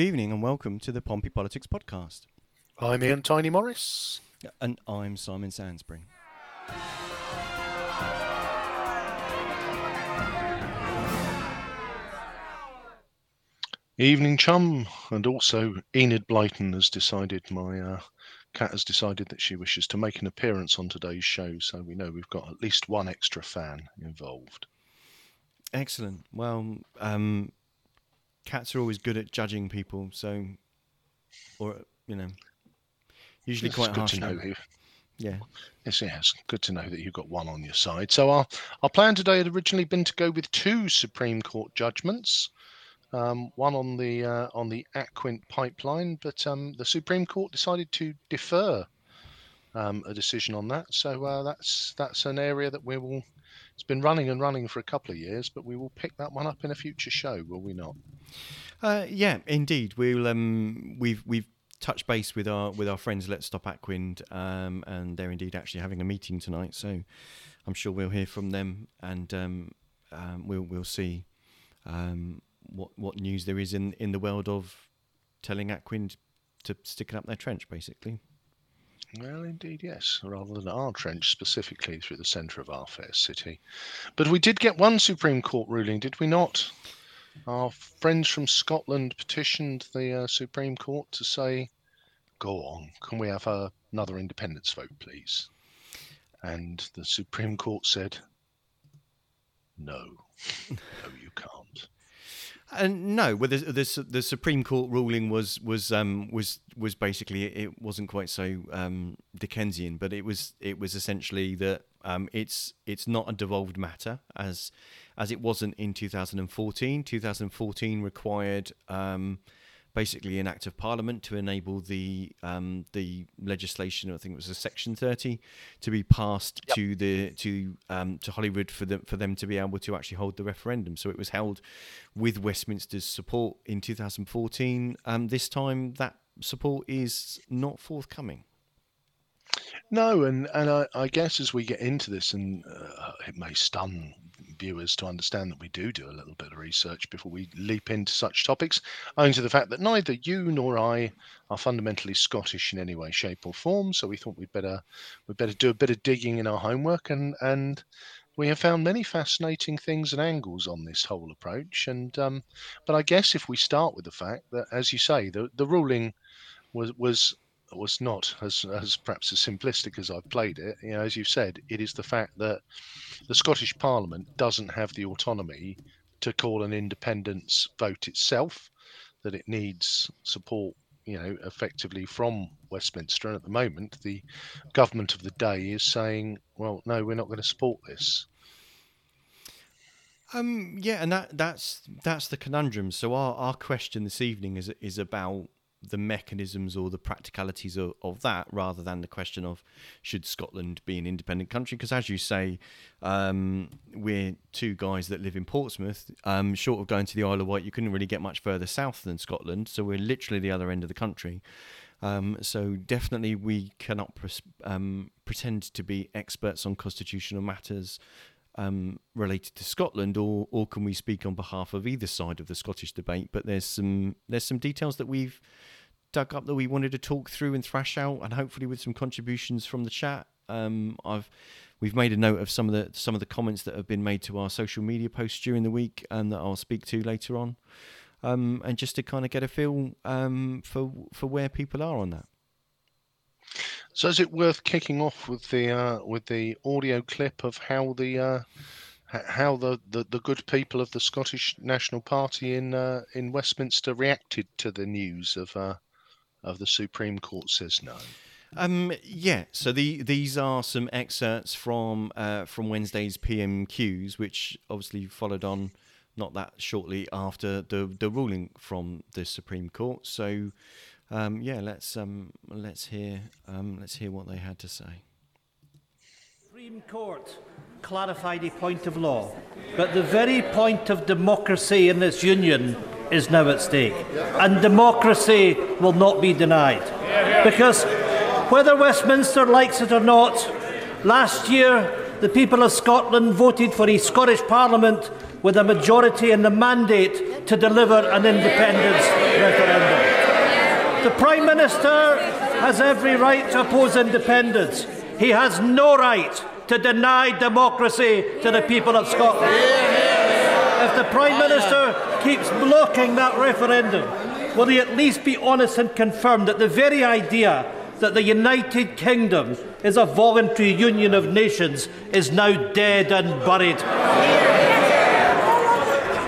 Good evening and welcome to the Pompey Politics Podcast. I'm Ian Tiny Morris. And I'm Simon Sansbury. Evening, chum, and also Enid Blyton has decided my uh, cat has decided that she wishes to make an appearance on today's show, so we know we've got at least one extra fan involved. Excellent. Well, um, cats are always good at judging people, so, or you know, usually it's quite good harsh. to know who. Yeah. Yes, yes. Good to know that you've got one on your side. So our our plan today had originally been to go with two Supreme Court judgments. Um, one on the uh, on the Aquind pipeline, but um, the Supreme Court decided to defer um, a decision on that. So uh, that's that's an area that we will. It's been running and running for a couple of years, but we will pick that one up in a future show, will we not? Uh, yeah, indeed. We'll um, we've we've touched base with our with our friends Let's Stop Aquind, um, and they're indeed actually having a meeting tonight. So I'm sure we'll hear from them, and um, um, we'll we'll see um, what what news there is in in the world of telling Aquind to stick it up their trench, basically. Well, indeed, yes, rather than our trench specifically through the centre of our fair city. But we did get one Supreme Court ruling, did we not? Our friends from Scotland petitioned the uh, Supreme Court to say, go on, can we have another independence vote, please? And the Supreme Court said, no, no, you can't. And no, well, the, the the Supreme Court ruling was was um, was was basically it wasn't quite so um, Dickensian, but it was it was essentially that um, it's it's not a devolved matter as as it wasn't in 2014. 2014 required um, basically an act of parliament to enable the um, the legislation. I think it was a section 30 to be passed Yep. to the to um, to Holyrood for them for them to be able to actually hold the referendum. So it was held with Westminster's support in 2014. Um, this time that support is not forthcoming. No, and and I, I guess as we get into this, and uh, it may stun viewers to understand that we do do a little bit of research before we leap into such topics, owing to the fact that neither you nor I are fundamentally Scottish in any way, shape, or form. So we thought we'd better we'd better do a bit of digging in our homework, and and we have found many fascinating things and angles on this whole approach. And um, but I guess if we start with the fact that, as you say, the the ruling was was was not as, as perhaps as simplistic as I've played it. You know, as you've said, it is the fact that the Scottish Parliament doesn't have the autonomy to call an independence vote itself, that it needs support, you know, effectively from Westminster. And at the moment, the government of the day is saying, well, no, we're not going to support this. Um, yeah, and that that's that's the conundrum. So our, our question this evening is is about the mechanisms or the practicalities of, of that rather than the question of should Scotland be an independent country? Because as you say um, we're two guys that live in Portsmouth um, short of going to the Isle of Wight you couldn't really get much further south than Scotland. So we're literally the other end of the country. Um, so definitely we cannot pres- um, pretend to be experts on constitutional matters um, related to Scotland, or or can we speak on behalf of either side of the Scottish debate? But there's some there's some details that we've dug up that we wanted to talk through and thrash out, and hopefully with some contributions from the chat. Um, I've we've made a note of some of the some of the comments that have been made to our social media posts during the week, and that I'll speak to later on. Um, and just to kind of get a feel um, for for where people are on that. So is it worth kicking off with the uh, with the audio clip of how the uh, how the, the, the good people of the Scottish National Party in uh, in Westminster reacted to the news of uh, of the Supreme Court says no? Um, yeah, so the these are some excerpts from uh, from Wednesday's PMQs, which obviously followed on not that shortly after the the ruling from the Supreme Court. So, um, yeah, let's um, let's hear um, let's hear what they had to say. Supreme Court clarified a point of law, but the very point of democracy in this union is now at stake. And democracy will not be denied. Because whether Westminster likes it or not, last year the people of Scotland voted for a Scottish Parliament with a majority and the mandate to deliver an independence referendum. The Prime Minister has every right to oppose independence. He has no right to deny democracy to the people of Scotland. If the Prime Minister keeps blocking that referendum, will he at least be honest and confirm that the very idea that the United Kingdom is a voluntary union of nations is now dead and buried?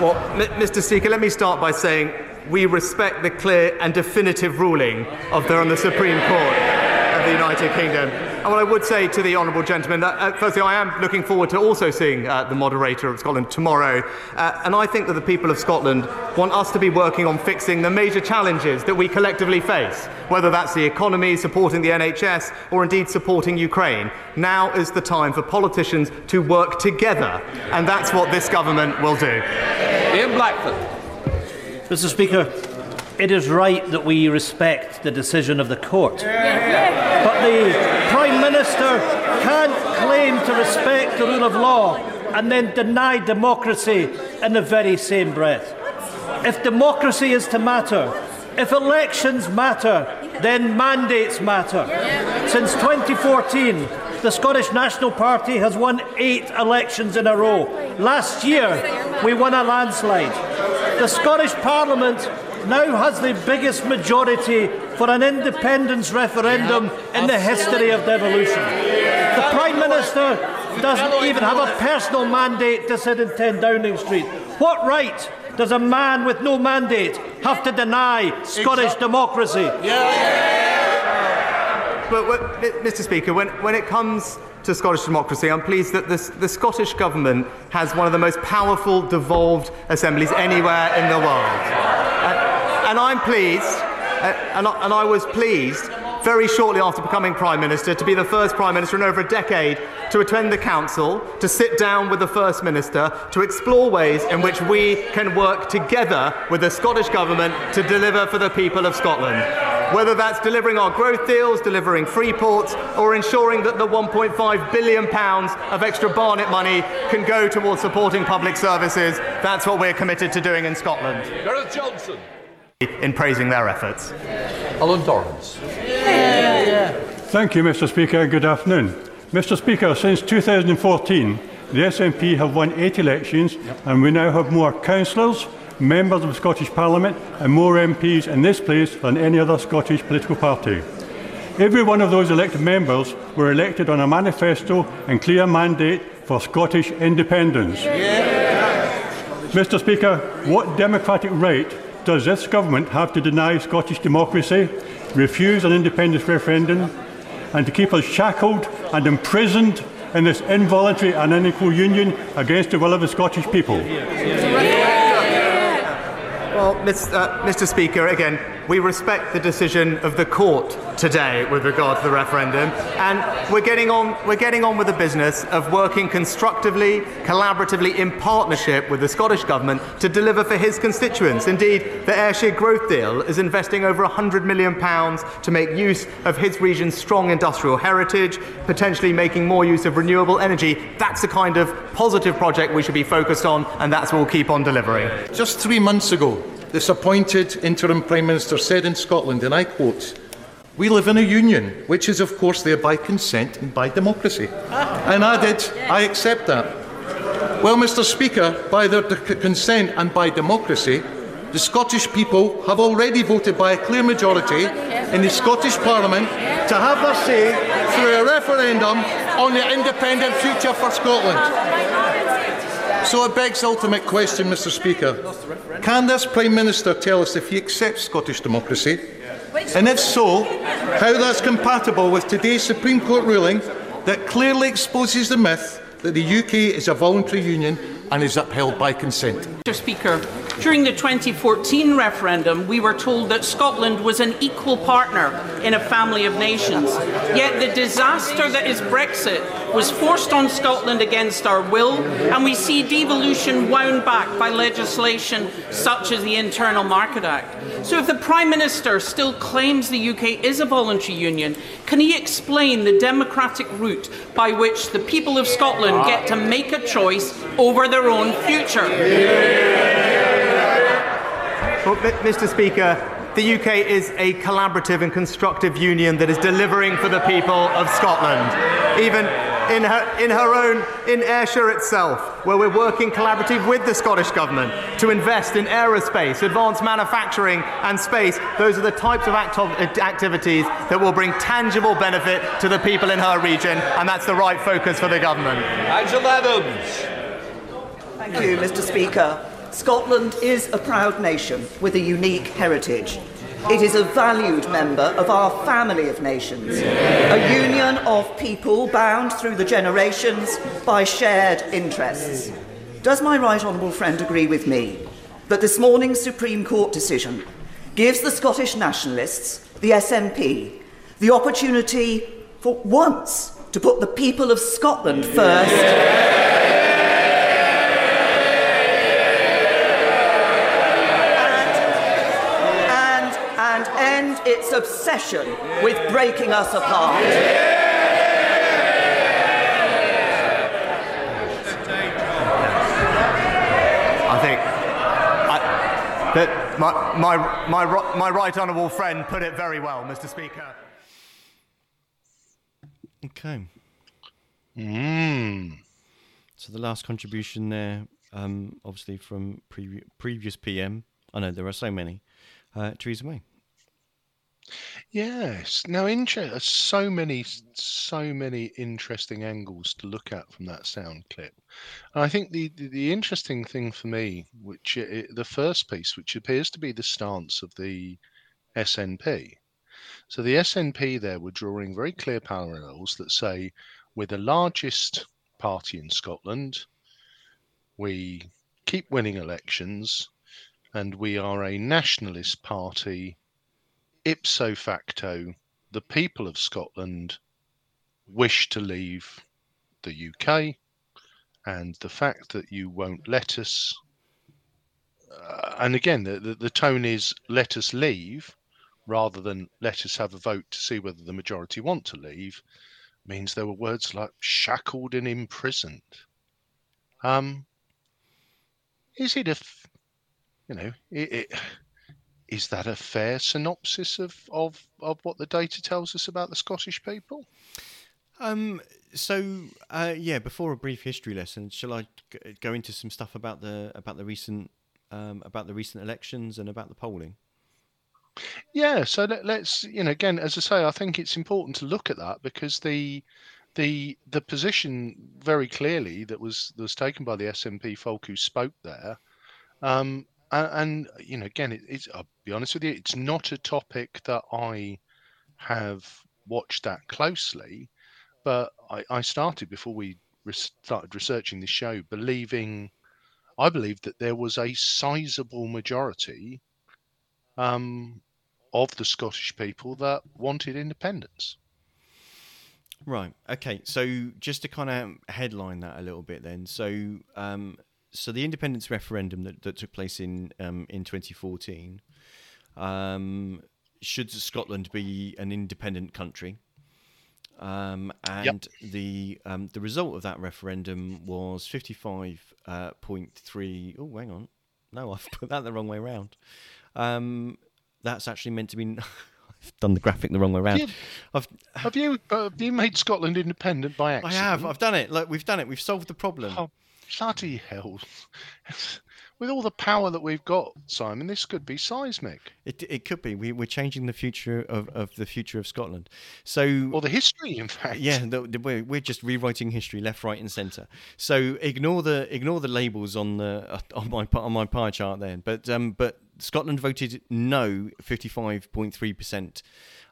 Well, Mr. Speaker, let me start by saying we respect the clear and definitive ruling of the, on the Supreme Court of the United Kingdom. And what I would say to the honourable gentleman, that, uh, firstly, I am looking forward to also seeing uh, the moderator of Scotland tomorrow. Uh, and I think that the people of Scotland want us to be working on fixing the major challenges that we collectively face, whether that's the economy, supporting the NHS, or indeed supporting Ukraine. Now is the time for politicians to work together, and that's what this government will do. Ian Blackford. Mr. Speaker, it is right that we respect the decision of the court. But the Prime Minister can't claim to respect the rule of law and then deny democracy in the very same breath. If democracy is to matter, if elections matter, then mandates matter. Since 2014, the Scottish National Party has won eight elections in a row. Last year, we won a landslide. The Scottish Parliament now has the biggest majority for an independence referendum in the history of devolution. The Prime Minister doesn't even have a personal mandate to sit in 10 Downing Street. What right does a man with no mandate have to deny Scottish democracy? But, but, Mr. Speaker, when, when it comes to Scottish democracy, I'm pleased that this, the Scottish Government has one of the most powerful devolved assemblies anywhere in the world. Uh, and I'm pleased, uh, and, I, and I was pleased very shortly after becoming Prime Minister to be the first Prime Minister in over a decade to attend the Council, to sit down with the First Minister, to explore ways in which we can work together with the Scottish Government to deliver for the people of Scotland. Whether that's delivering our growth deals, delivering free ports, or ensuring that the £1.5 billion of extra Barnett money can go towards supporting public services, that's what we're committed to doing in Scotland. Gareth Johnson. In praising their efforts. Allan Dorans. Thank you, Mr. Speaker. Good afternoon. Mr. Speaker, since 2014, the SNP have won eight elections, yep. and we now have more councillors, members of the Scottish Parliament, and more MPs in this place than any other Scottish political party. Every one of those elected members were elected on a manifesto and clear mandate for Scottish independence. Yeah. Mr. Speaker, what democratic right does this government have to deny Scottish democracy, refuse an independence referendum, and to keep us shackled and imprisoned in this involuntary and unequal union against the will of the Scottish people? Well, Mr. Uh, Speaker, again, we respect the decision of the court today with regard to the referendum, and we're getting on, we're getting on with the business of working constructively, collaboratively, in partnership with the Scottish Government to deliver for his constituents. Indeed, the Ayrshire Growth Deal is investing over £100 million to make use of his region's strong industrial heritage, potentially making more use of renewable energy. That's the kind of positive project we should be focused on, and that's what we'll keep on delivering. Just three months ago, this appointed interim Prime Minister said in Scotland, and I quote, we live in a union, which is, of course, there by consent and by democracy. And added, I accept that. Well, Mr. Speaker, by their consent and by democracy, the Scottish people have already voted by a clear majority in the Scottish Parliament to have their say through a referendum on the independent future for Scotland. So it begs the ultimate question, Mr Speaker. Can this Prime Minister tell us if he accepts Scottish democracy? And if so, how that's compatible with today's Supreme Court ruling that clearly exposes the myth that the UK is a voluntary union and is upheld by consent. Mr Speaker, during the 2014 referendum, we were told that Scotland was an equal partner in a family of nations. Yet the disaster that is Brexit was forced on Scotland against our will, and we see devolution wound back by legislation such as the Internal Market Act. So if the Prime Minister still claims the UK is a voluntary union, can he explain the democratic route by which the people of Scotland get to make a choice over their own future? Well, Mr. Speaker, the UK is a collaborative and constructive union that is delivering for the people of Scotland. Even in her, in her own, in Ayrshire itself, where we're working collaboratively with the Scottish Government to invest in aerospace, advanced manufacturing, and space. Those are the types of acto- activities that will bring tangible benefit to the people in her region, and that's the right focus for the government. Angela Adams. Thank you, Mr. Speaker. Scotland is a proud nation with a unique heritage. It is a valued member of our family of nations, a union of people bound through the generations by shared interests. Does my right honourable friend agree with me that this morning's Supreme Court decision gives the Scottish nationalists, the SNP, the opportunity for once to put the people of Scotland first? and, its obsession with breaking us apart. I think I, that my, my, my, my right honourable friend put it very well, Mr. Speaker. Okay. Mm. So the last contribution there, um, obviously from previ- previous PM. I know there are so many. Uh, Theresa May. Yes. Now, so many, so many interesting angles to look at from that sound clip. And I think the, the, the interesting thing for me, which the first piece, which appears to be the stance of the SNP. So the SNP there were drawing very clear parallels that say we're the largest party in Scotland. We keep winning elections, and we are a nationalist party ipso facto, the people of Scotland wish to leave the UK, and the fact that you won't let us, uh, and again, the, the, the tone is let us leave rather than let us have a vote to see whether the majority want to leave, means there were words like shackled and imprisoned. Um, is it a, you know, it, it is that a fair synopsis of, of, of what the data tells us about the Scottish people? Um. So, uh, yeah. Before a brief history lesson, shall I g- go into some stuff about the about the recent um, about the recent elections and about the polling? Yeah, so let, let's you know again, as I say, I think it's important to look at that because the the the position very clearly that was that was taken by the SNP folk who spoke there, um, and, and you know again, it, it's I'll be honest with you, it's not a topic that I have watched that closely, but I, I started before we res- started researching the show believing, I believe that there was a sizable majority um, of the Scottish people that wanted independence. Right. Okay. So just to kind of headline that a little bit, then. So, um, so the independence referendum that, that took place in um, in 2014. Um, should Scotland be an independent country? Um, and the um, the result of that referendum was 55.3. oh, hang on. No, I've put that the wrong way around. Um, that's actually meant to be. I've done the graphic the wrong way around. I've, Have you uh, have you made Scotland independent by accident? I have. I've done it. Look, we've done it. We've solved the problem. Oh, bloody hell! With all the power that we've got, Simon, this could be seismic. It, it could be. We, we're changing the future of, of the future of Scotland. So, or the history, in fact. Yeah, the, the, we're, we're just rewriting history left, right, and centre. So ignore the ignore the labels on the on my on my pie chart then. But um, but Scotland voted no, fifty five point three percent,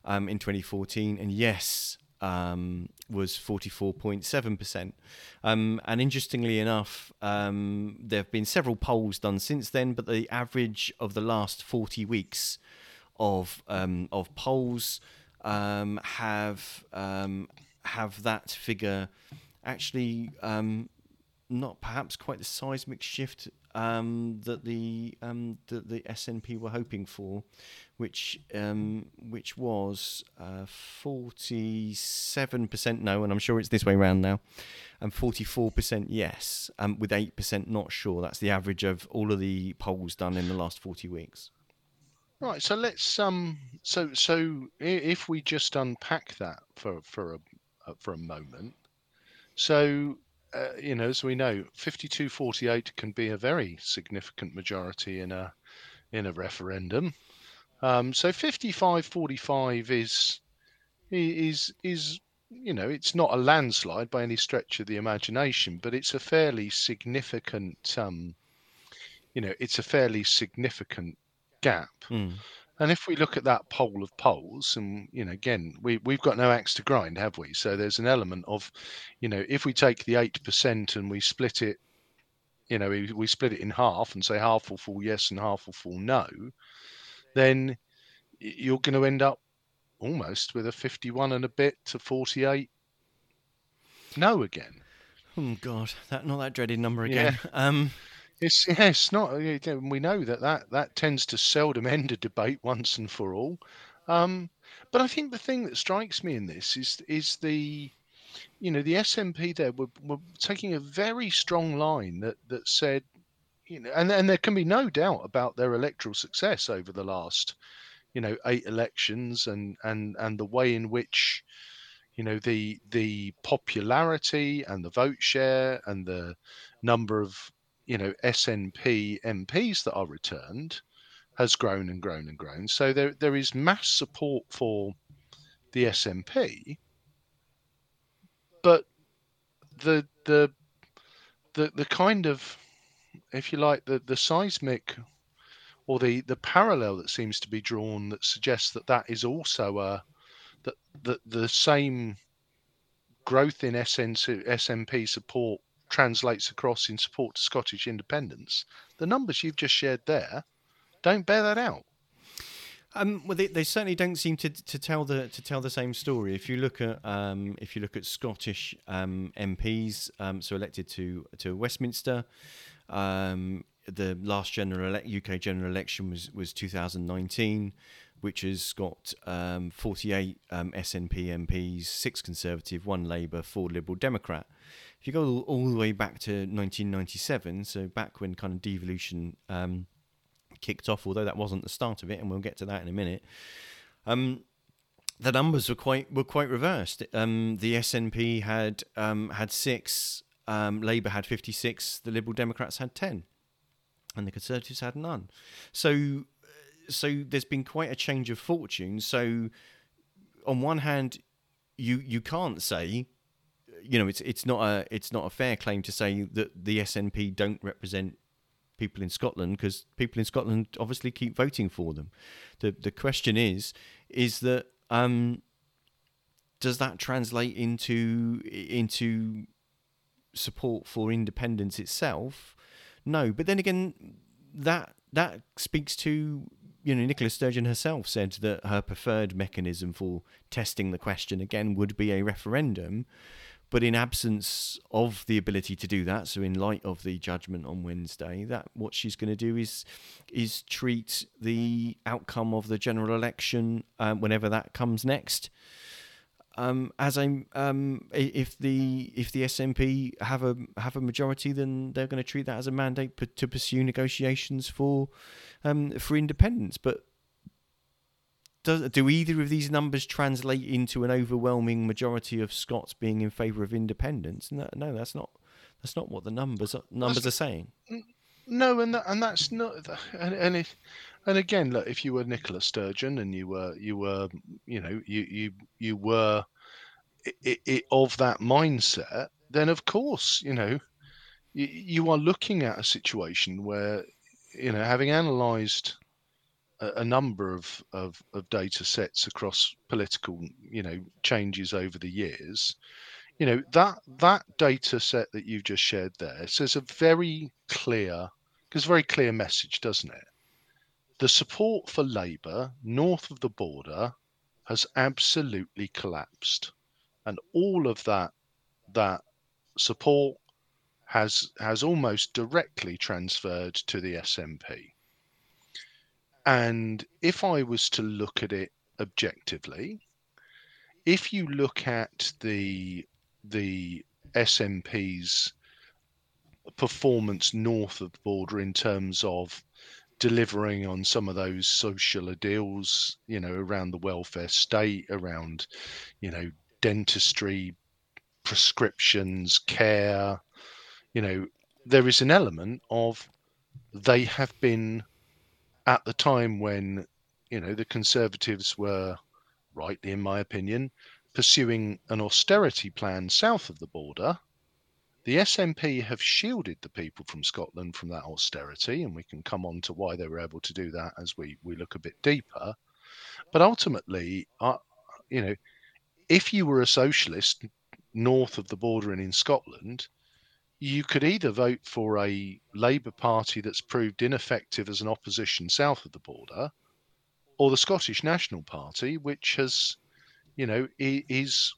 um, in twenty fourteen, and yes. Um, was 44.7%. Um, and interestingly enough, um, there have been several polls done since then, but the average of the last 40 weeks of um, of polls um, have um, have that figure actually not perhaps quite the seismic shift um, that the um, that the SNP were hoping for, which um, which was forty seven percent no, and I'm sure it's this way round now, and forty four percent yes, um, with eight percent not sure. That's the average of all of the polls done in the last forty weeks. Right. So let's um. So so if we just unpack that for for a uh, for a moment. So uh, you know, as we know, 52-48 can be a very significant majority in a in a referendum. Um, so 55-45 is is is you know it's not a landslide by any stretch of the imagination, but it's a fairly significant um, you know it's a fairly significant gap. Mm. And if we look at that poll of polls, and you know, again, we we've got no axe to grind, have we? So there's an element of, you know, if we take the eight percent and we split it, you know, we, we split it in half and say half will fall yes and half will fall no, then you're going to end up almost with a 51 and a bit to 48 no again. Oh God, that not that dreaded number again. Yeah. Um, it's yeah, it's not. We know that, that that tends to seldom end a debate once and for all. Um, but I think the thing that strikes me in this is is the, you know, the SNP there were, were taking a very strong line that that said, you know, and and there can be no doubt about their electoral success over the last, you know, eight elections and and and the way in which, you know, the the popularity and the vote share and the number of you know SNP MPs that are returned has grown and grown and grown. So there there is mass support for the SNP, but the the the the kind of if you like the the seismic or the the parallel that seems to be drawn that suggests that that is also a that that the same growth in SN, SNP support translates across in support to Scottish independence, the numbers you've just shared there don't bear that out. Um, well, they, they, certainly don't seem to, to tell the to tell the same story. If you look at um, if you look at Scottish um, MPs, um, so elected to to Westminster, um, the last general ele- UK general election was was 2019, which has got um, 48 SNP MPs, six Conservative, one Labour, four Liberal Democrat if you go all, the way back to 1997, so back when kind of devolution um, kicked off, although that wasn't the start of it, and we'll get to that in a minute. Um, the numbers were quite were quite reversed. Um, the SNP had um, had six, um, Labour had 56, the Liberal Democrats had 10, and the Conservatives had none. So, so there's been quite a change of fortune. So, on one hand, you you can't say you know, it's it's not a it's not a fair claim to say that the SNP don't represent people in Scotland because people in Scotland obviously keep voting for them. The the question is is that um, does that translate into into support for independence itself? No, but then again, that that speaks to you know Nicola Sturgeon herself said that her preferred mechanism for testing the question again would be a referendum. But in absence of the ability to do that, so in light of the judgment on Wednesday, that what she's going to do is is treat the outcome of the general election, um, whenever that comes next, um, as a um, if the if the SNP have a have a majority, then they're going to treat that as a mandate p- to pursue negotiations for um, for independence. But does, do either of these numbers translate into an overwhelming majority of Scots being in favour of independence? No, no, that's not. That's not what the numbers are, numbers that's, are saying. No, and that, and that's not. And and, if, and again, look, if you were Nicola Sturgeon and you were you were you know you you you were it, it, of that mindset, then of course you know you, you are looking at a situation where you know having analysed a, number of, of, of data sets across political, you know, changes over the years. You know that that data set that you've just shared there says a very clear, because a very clear message, doesn't it? The support for Labour north of the border has absolutely collapsed, and all of that that support has has almost directly transferred to the SNP. And if I was to look at it objectively, if you look at the the SNP's performance north of the border in terms of delivering on some of those social ideals, you know, around the welfare state, around, you know, dentistry, prescriptions, care. You know, there is an element of they have been at the time when, you know, the Conservatives were, rightly in my opinion, pursuing an austerity plan south of the border the SNP have shielded the people from Scotland from that austerity, and we can come on to why they were able to do that as we, we look a bit deeper. But ultimately, uh, you know, if you were a socialist north of the border and in Scotland, you could either vote for a Labour Party that's proved ineffective as an opposition south of the border, or the Scottish National Party, which has, you know, is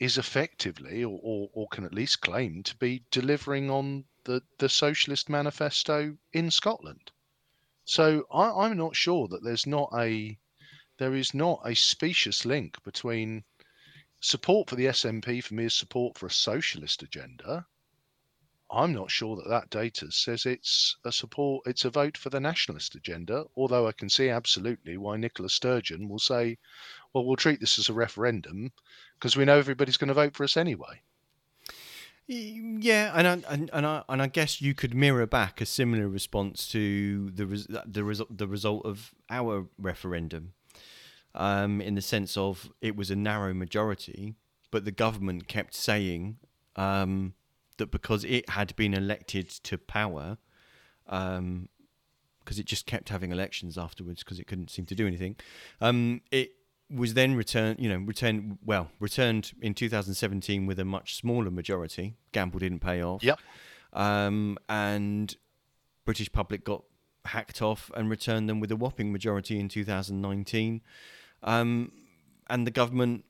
is effectively, or, or, or, can at least claim to be delivering on the, the Socialist Manifesto in Scotland. So I, I'm not sure that there's not a there is not a specious link between support for the SNP for me is support for a socialist agenda. I'm not sure that that data says it's a support, it's a vote for the nationalist agenda. Although I can see absolutely why Nicola Sturgeon will say, "Well, we'll treat this as a referendum because we know everybody's going to vote for us anyway. Yeah, and I, and and I and I guess you could mirror back a similar response to the res, the result the result of our referendum, um, in the sense of it was a narrow majority, but the government kept saying um, that because it had been elected to power, because um, it just kept having elections afterwards because it couldn't seem to do anything, um, it was then returned, you know, returned well, returned in 2017 with a much smaller majority. Gamble didn't pay off. Yep. Um, and British public got hacked off and returned them with a whopping majority in 2019. Um, and the government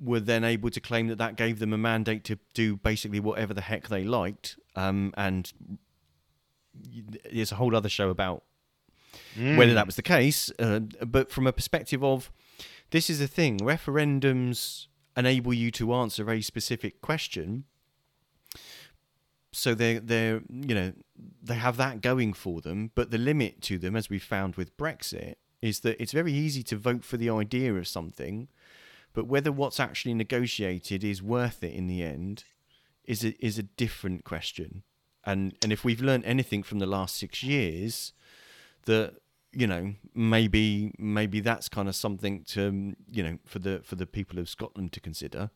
were then able to claim that that gave them a mandate to do basically whatever the heck they liked. Um, and there's a whole other show about mm. whether that was the case. Uh, but from a perspective of this is the thing referendums enable you to answer a very specific question. So they're they're you know they have that going for them but the limit to them as we found with brexit is that it's very easy to vote for the idea of something but whether what's actually negotiated is worth it in the end is a, is a different question. And and if we've learned anything from the last 6 years that you know maybe maybe that's kind of something to you know for the for the people of Scotland to consider.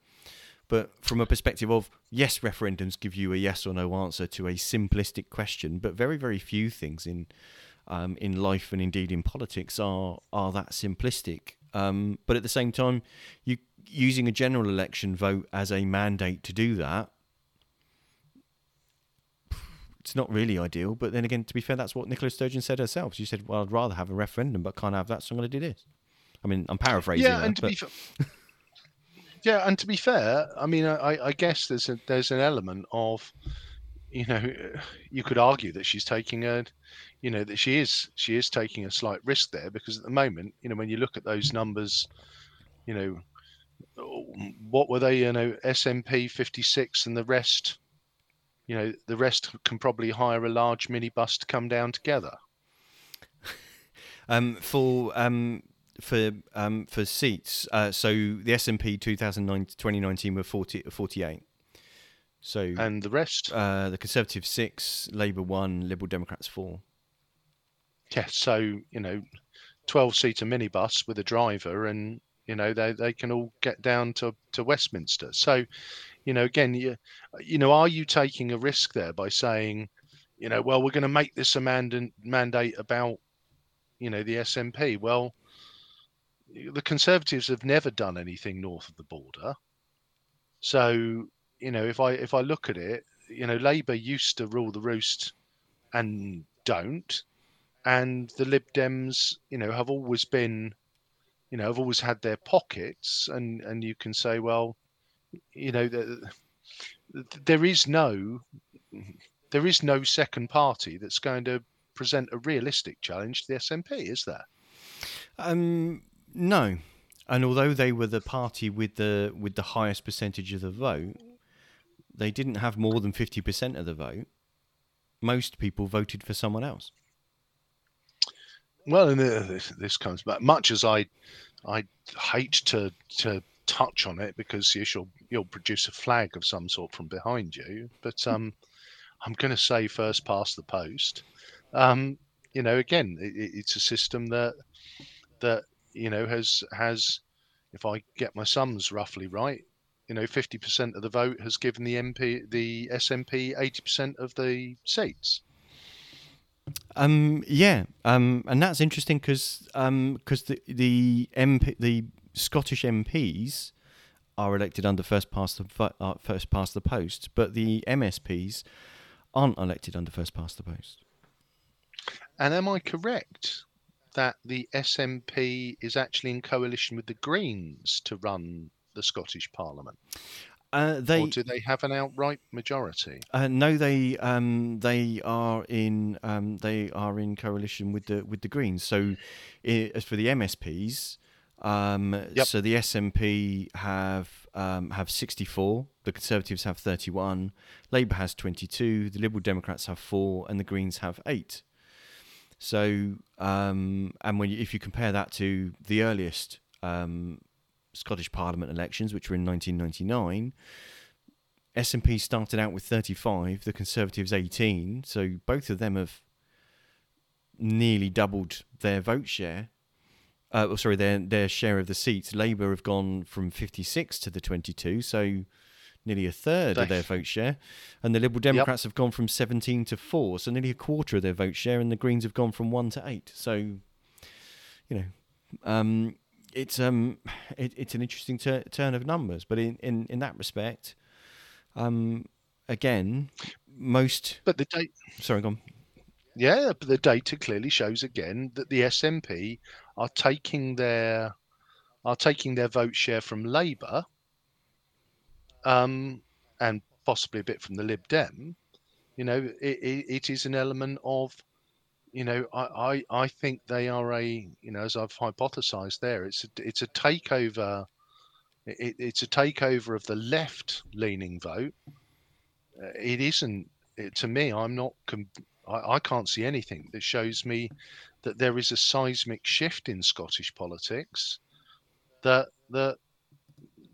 But from a perspective of yes referendums give you a yes or no answer to a simplistic question but very very few things in um, in life and indeed in politics are are that simplistic. Um, but at the same time you using a general election vote as a mandate to do that it's not really ideal. But then again, to be fair, that's what Nicola Sturgeon said herself. She said, "Well, I'd rather have a referendum, but can't have that, so I'm going to do this." I mean, I'm paraphrasing. Yeah, and to but... be fair, yeah, and to be fair, I mean, I, I guess there's a there's an element of, you know, you could argue that she's taking a, you know, that she is she is taking a slight risk there because at the moment, you know, when you look at those numbers, you know, what were they? You know, SNP 56 and the rest you know, the rest can probably hire a large minibus to come down together. um, for um, for um, for seats, uh, so the SNP 2019 were 40, 48. So and the rest, uh, the Conservative six, Labour one, Liberal Democrats four. Yeah, so you know, twelve seater minibus with a driver, and you know they, they can all get down to, to Westminster. So, you know, again, you, uh, you know, are you taking a risk there by saying, you know, well, we're going to make this a mandate mandate about, you know, the SNP? Well, the Conservatives have never done anything north of the border. So, you know, if I if I look at it, you know, Labour used to rule the roost and don't, and the Lib Dems, you know, have always been, you know, have always had their pockets, and and you can say, well, you know, the, there is no there is no second party that's going to present a realistic challenge to the SNP, is there? Um, no. And although they were the party with the with the highest percentage of the vote, they didn't have more than fifty percent of the vote. Most people voted for someone else. Well, and this, this comes back. Much as I, I hate to to touch on it because you'll you'll produce a flag of some sort from behind you. But um, I'm going to say first past the post. Um, you know, again, it, it's a system that that you know has has, if I get my sums roughly right, you know, 50% of the vote has given the MP the SNP 80% of the seats. Um, yeah, um, and that's interesting because um, cause the the MP the Scottish MPs are elected under first past the uh, first past the post, but the MSPs aren't elected under first past the post. And am I correct that the SNP is actually in coalition with the Greens to run the Scottish Parliament? Uh, they or do they have an outright majority? Uh, no, they um, they are in um, they are in coalition with the with the Greens. So, as for the MSPs, um, yep. so the SNP have um, have 64, the Conservatives have 31, Labour has 22, the Liberal Democrats have four, and the Greens have eight. So, um, and when you, if you compare that to the earliest um, Scottish Parliament elections, which were in 1999, SNP started out with 35, the Conservatives 18. So both of them have nearly doubled their vote share. Uh, oh, sorry, their their share of the seats. Labour have gone from 56 to the 22, so nearly a third of their vote share. And the Liberal Democrats yep. have gone from 17 to 4, so nearly a quarter of their vote share. And the Greens have gone from 1 to 8. So, you know, um, it's um it, it's an interesting ter- turn of numbers, but in in, in that respect, um again, most but the date. Sorry, go on. Yeah, but the data clearly shows again that the SNP are taking their are taking their vote share from Labour, um, and possibly a bit from the Lib Dem. You know, it, it, it is an element of you know, I, I, I think they are a, you know, as I've hypothesized there, it's a, it's a takeover. It, it's a takeover of the left-leaning vote. It isn't. It, to me, I'm not. I, I can't see anything that shows me that there is a seismic shift in Scottish politics. That that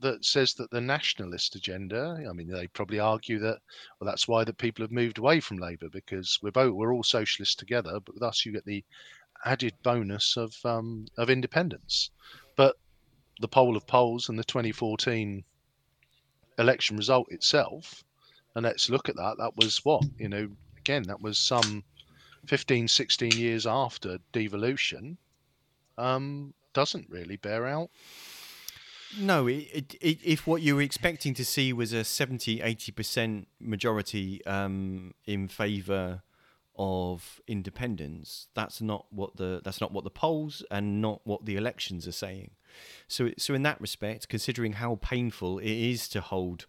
that says that the nationalist agenda. I mean, they probably argue that well, that's why that people have moved away from Labour because we're both we're all socialists together, but with us you get the added bonus of um, of independence. But the poll of polls and the 2014 election result itself, and let's look at that. That was what you know. Again, that was some 15, 16 years after devolution. Um, doesn't really bear out no, it, it, if what you were expecting to see was a 70 80% majority um, in favour of independence, that's not what the that's not what the polls and not what the elections are saying. So so in that respect, considering how painful it is to hold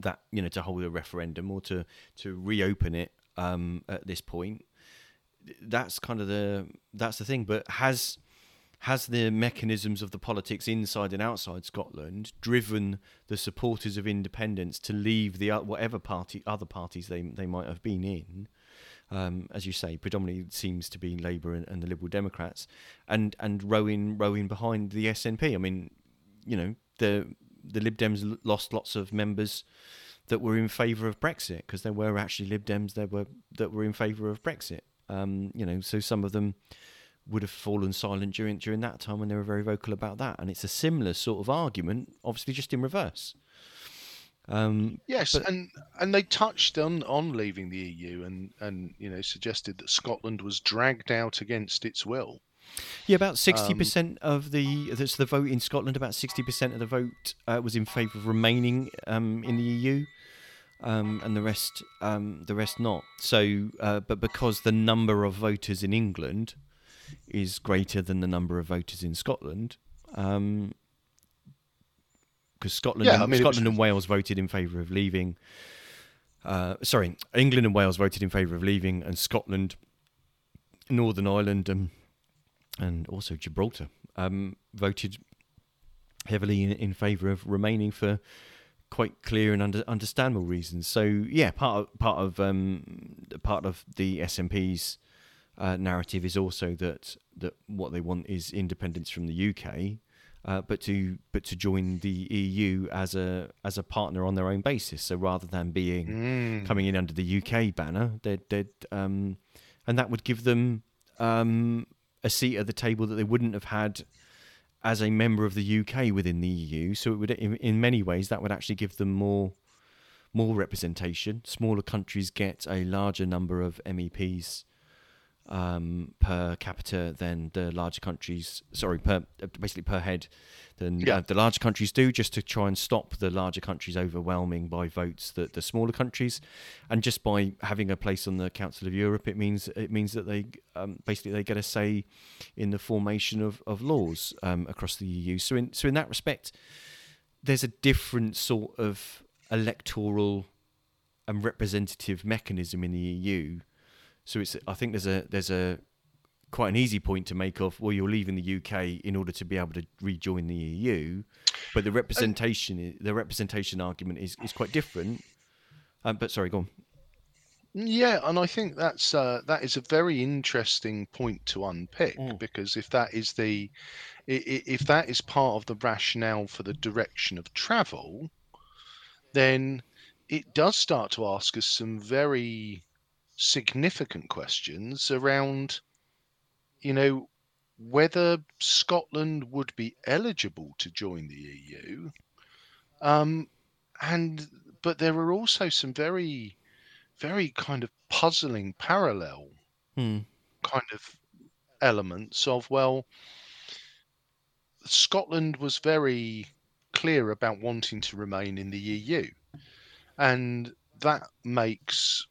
that you know to hold a referendum or to to reopen it um, at this point, that's kind of the that's the thing. But has has the mechanisms of the politics inside and outside Scotland driven the supporters of independence to leave the whatever party other parties they they might have been in? Um, as you say, predominantly seems to be Labour and, and, the Liberal Democrats, and and rowing rowing behind the SNP. I mean, you know, the the Lib Dems lost lots of members that were in favour of Brexit because there were actually Lib Dems that were that were in favour of Brexit. Um, you know, so some of them would have fallen silent during during that time when they were very vocal about that. And it's a similar sort of argument, obviously just in reverse. Um, yes, but, and and they touched on on leaving the EU and and you know suggested that Scotland was dragged out against its will. Yeah, about sixty um, percent um, of the that's the vote in Scotland. About sixty percent of the vote uh, was in favour of remaining um, in the EU. Um, and the rest, um, the rest not. So, uh, but because the number of voters in England is greater than the number of voters in Scotland. Um, because Scotland, yeah, and, I mean, Scotland was... and Wales voted in favour of leaving. Uh, sorry, England and Wales voted in favour of leaving, and Scotland, Northern Ireland, and and also Gibraltar um, voted heavily in, in favour of remaining for quite clear and under, understandable reasons. So yeah, part of, part of um, part of the SNP's uh, narrative is also that that what they want is independence from the UK, uh, but to but to join the EU as a as a partner on their own basis. So rather than being Mm. coming in under the UK banner, they'd, they'd um, and that would give them um, a seat at the table that they wouldn't have had as a member of the UK within the EU. So it would, in, in many ways, that would actually give them more more representation. Smaller countries get a larger number of MEPs um, per capita than the larger countries. Sorry, per uh, basically per head than Yeah. uh, the larger countries do, just to try and stop the larger countries overwhelming by votes the, the smaller countries, and just by having a place on the Council of Europe, it means it means that they um, basically they get a say in the formation of of laws um, across the EU. So in so in that respect, there's a different sort of electoral and representative mechanism in the EU. So it's I think there's a there's a quite an easy point to make of well you're leaving the UK in order to be able to rejoin the EU, but the representation i the representation argument is, is quite different. Um, but sorry, go on. Yeah, and I think that's uh, that is a very interesting point to unpick Mm. because if that is the if that is part of the rationale for the direction of travel, then it does start to ask us some very significant questions around, you know, whether Scotland would be eligible to join the EU. Um, and but there are also some very very kind of puzzling parallel Hmm. kind of elements of well Scotland was very clear about wanting to remain in the EU and that makes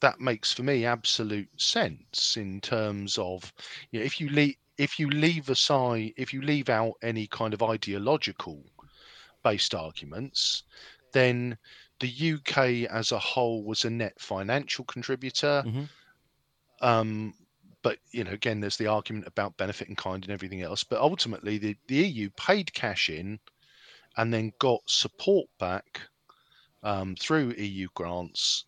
that makes for me absolute sense in terms of you know, if you leave if you leave aside if you leave out any kind of ideological based arguments then the UK as a whole was a net financial contributor. Mhm. Um, but you know, again, there's the argument about benefit in kind and everything else. But ultimately, the, the EU paid cash in and then got support back um, through EU grants.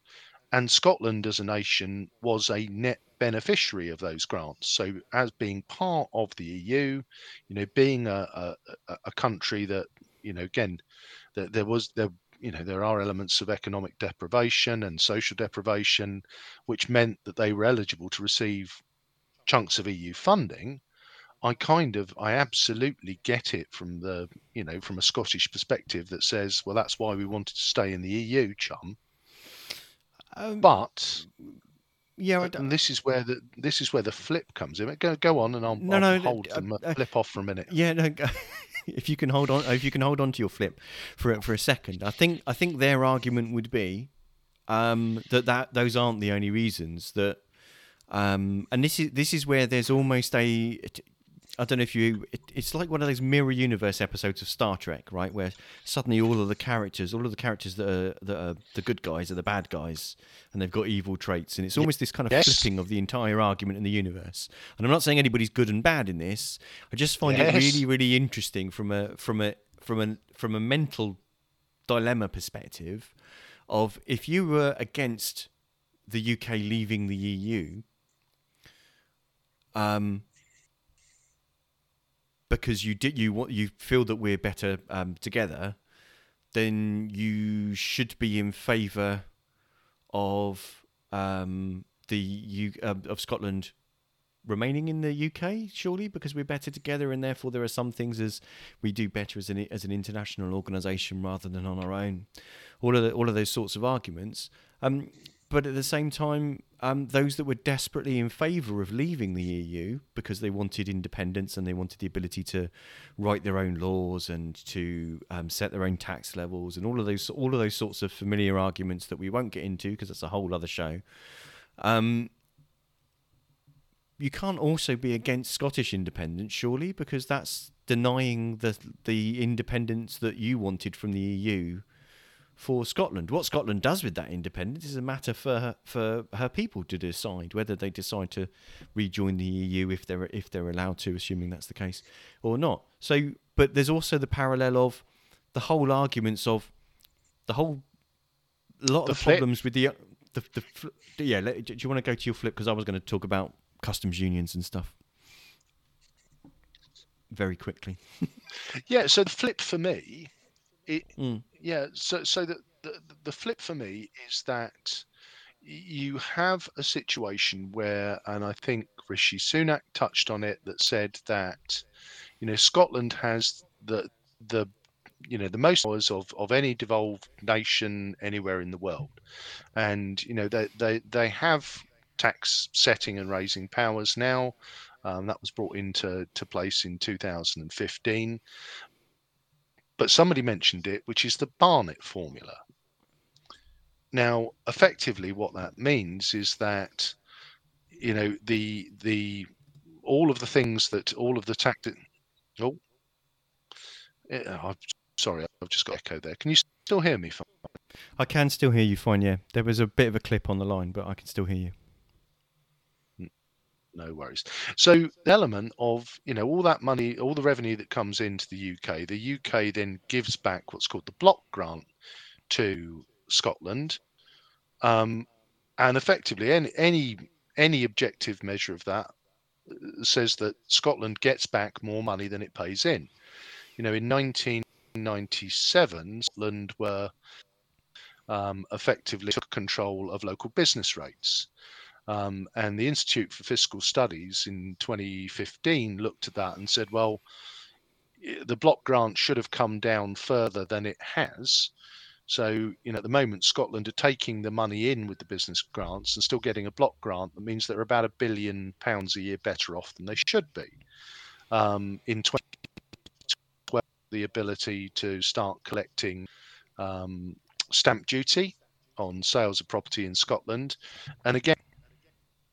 And Scotland, as a nation, was a net beneficiary of those grants. So, as being part of the EU, you know, being a, a, a- country that, you know, again, that there was there you know there are elements of economic deprivation and social deprivation which meant that they were eligible to receive chunks of EU funding I kind of I absolutely get it from the you know from a Scottish perspective that says well that's why we wanted to stay in the EU chum Um, but yeah, d- and this is where the this is where the flip comes in go go on and I'll, No, I'll no, hold uh, them uh, flip off for a minute Yeah, no. if you can hold on, if you can hold on to your flip for for a second, I think I think their argument would be um, that that those aren't the only reasons that, um, and this is this is where there's almost a. I don't know if you. It, it's like one of those mirror universe episodes of Star Trek, right? Where suddenly all of the characters, all of the characters that are that are the good guys are the bad guys, and they've got evil traits, and it's almost this kind of Yes. flipping of the entire argument in the universe. And I'm not saying anybody's good and bad in this. I just find it really, really interesting from a from a from a from a mental dilemma perspective of if you were against the UK leaving the EU, um, because you did you you feel that we're better um, together, then you should be in favour of um, the U, uh, of Scotland remaining in the UK, surely, because we're better together, and therefore there are some things as we do better as an as an international organisation rather than on our own. All of the, all of those sorts of arguments. Um, but at the same time, um, those that were desperately in favour of leaving the EU because they wanted independence and they wanted the ability to write their own laws and to um, set their own tax levels and all of those all of those sorts of familiar arguments that we won't get into because that's a whole other show. Um, you can't also be against Scottish independence, surely, because that's denying the the independence that you wanted from the EU for Scotland. What Scotland does with that independence is a matter for her, for her people to decide whether they decide to rejoin the EU if they're if they're allowed to, assuming that's the case, or not. So, but there's also the parallel of the whole arguments of the whole lot The of flip. problems with the the, the fl- yeah. Let, do you want to go to your flip because I was going to talk about customs unions and stuff very quickly. yeah. So the flip for me, it Mm. yeah. So so the, the the flip for me is that you have a situation where, and I think Rishi Sunak touched on it, that said that you know Scotland has the the you know the most powers of of any devolved nation anywhere in the world, and you know they they they have tax setting and raising powers now. Um, that was brought into to place in 2015. But somebody mentioned it, which is the Barnett formula. Now, effectively, what that means is that you know the the all of the things that all of the tactic. Oh, I'm sorry, I've just got echo there. Can you still hear me? fine? I can still hear you fine. Yeah, there was a bit of a clip on the line, but I can still hear you. No worries. So the element of you know all that money, all the revenue that comes into the UK, the UK then gives back what's called the block grant to Scotland, um, and effectively any any any objective measure of that uh, says that Scotland gets back more money than it pays in. You know, in 1997, Scotland were um, effectively took control of local business rates. Um, and the Institute for Fiscal Studies in 2015 looked at that and said, well, the block grant should have come down further than it has. So, you know, at the moment, Scotland are taking the money in with the business grants and still getting a block grant. That means they're about a billion pounds a year better off than they should be. Um, in 2012, the ability to start collecting um, stamp duty on sales of property in Scotland. And again,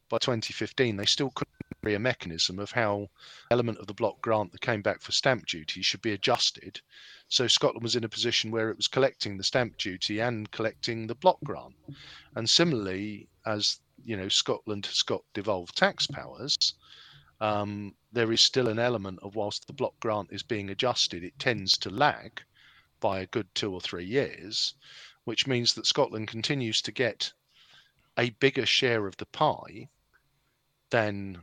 by 2015, they still couldn't agree a mechanism of how element of the block grant that came back for stamp duty should be adjusted. So Scotland was in a position where it was collecting the stamp duty and collecting the block grant. And similarly, as you know, Scotland has got devolved tax powers. Um, there is still an element of whilst the block grant is being adjusted, it tends to lag by a good two or three years, which means that Scotland continues to get a bigger share of the pie than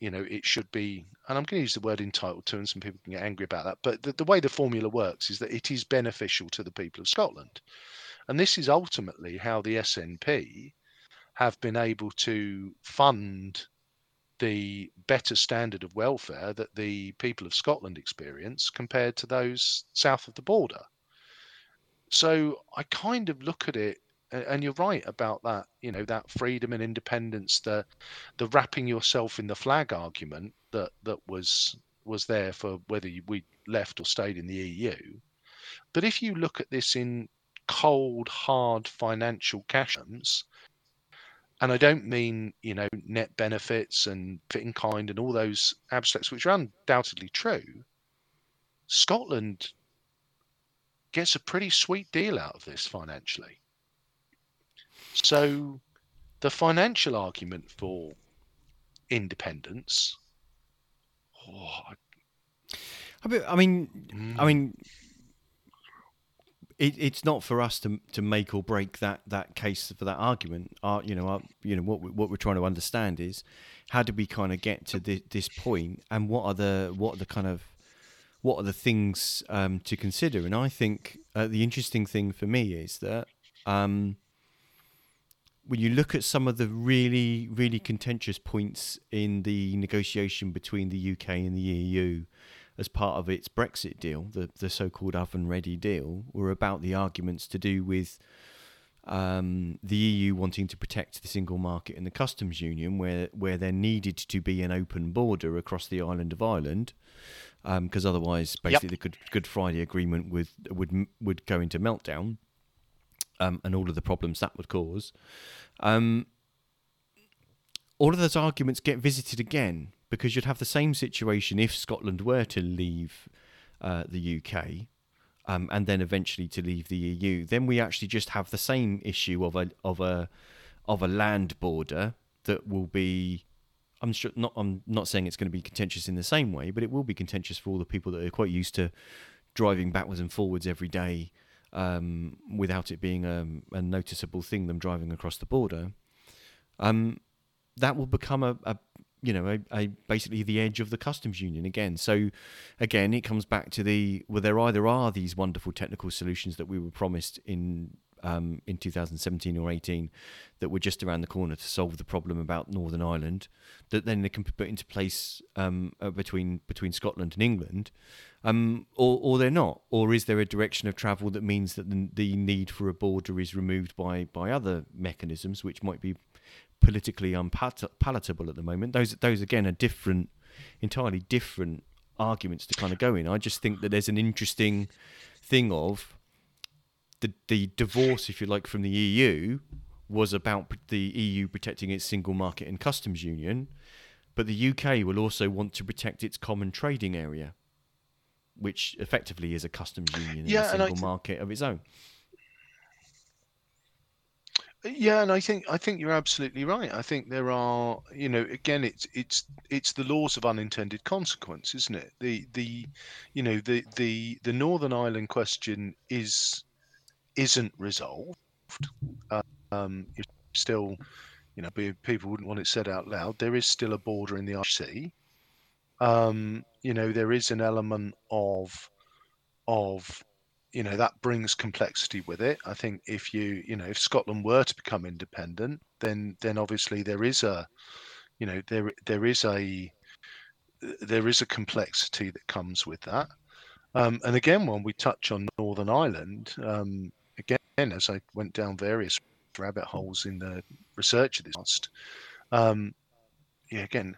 you know it should be and i'm going to use the word entitled to and some people can get angry about that but the, the way the formula works is that it is beneficial to the people of scotland. And this is ultimately how the snp have been able to fund the better standard of welfare that the people of scotland experience compared to those south of the border. So i kind of look at it and you're right about that you know that freedom and independence the the wrapping yourself in the flag argument that that was was there for whether we left or stayed in the EU but if you look at this in cold hard financial cash terms and I don't mean you know net benefits and fit in kind and all those abstracts which are undoubtedly true Scotland gets a pretty sweet deal out of this financially so the financial argument for independence. Oh, I- I mean, I mean, I Mm. mean, it, it's not for us to to make or break that that case for that argument. Our, you know, our, you know what we, what we're trying to understand is how did we kind of get to this, this point, and what are the what are the kind of what are the things um, to consider? And I think uh, the interesting thing for me is that um, when you look at some of the really, really contentious points in the negotiation between the UK and the EU as part of its Brexit deal, the, the so called oven ready deal, were about the arguments to do with um, the EU wanting to protect the single market and the customs union, where, where there needed to be an open border across the island of Ireland. Because otherwise, basically, the Good, Good Friday Agreement would would would go into meltdown, um, and all of the problems that would cause. Um, all of those arguments get visited again because you'd have the same situation if Scotland were to leave uh, the UK um, and then eventually to leave the EU. Then we actually just have the same issue of a of a of a land border that will be. I'm sure not. I'm not saying it's going to be contentious in the same way, but it will be contentious for all the people that are quite used to driving backwards and forwards every day um, without it being a, a noticeable thing. Them driving across the border, um, that will become a, a you know, a, a, basically the edge of the customs union again. So, again, it comes back to the well, there either are these wonderful technical solutions that we were promised in um, in 2017 or 18 that were just around the corner to solve the problem about Northern Ireland, that then they can be put into place um, uh, between between Scotland and England, um, or or they're not, or is there a direction of travel that means that the, the need for a border is removed by by other mechanisms which might be politically unpalatable at the moment. Those those again are different, entirely different arguments to kind of go in. I just think that there's an interesting thing of the the divorce, if you like, from the EU was about the EU protecting its single market and customs union, but the UK will also want to protect its common trading area, which effectively is a customs union yeah, and a single th- market of its own. Yeah, and I think I think you're absolutely right. I think there are, you know, again, it's it's it's the laws of unintended consequence, isn't it? The the, you know, the the the Northern Ireland question is isn't resolved. Um, still, you know, people wouldn't want it said out loud. There is still a border in the Irish Sea. Um, you know, there is an element of of you know that brings complexity with it. I think if you you know if Scotland were to become independent, then then obviously there is a you know there there is a there is a complexity that comes with that. Um, and again, when we touch on Northern Ireland, um, again as I went down various rabbit holes in the research of this past, um, yeah, again,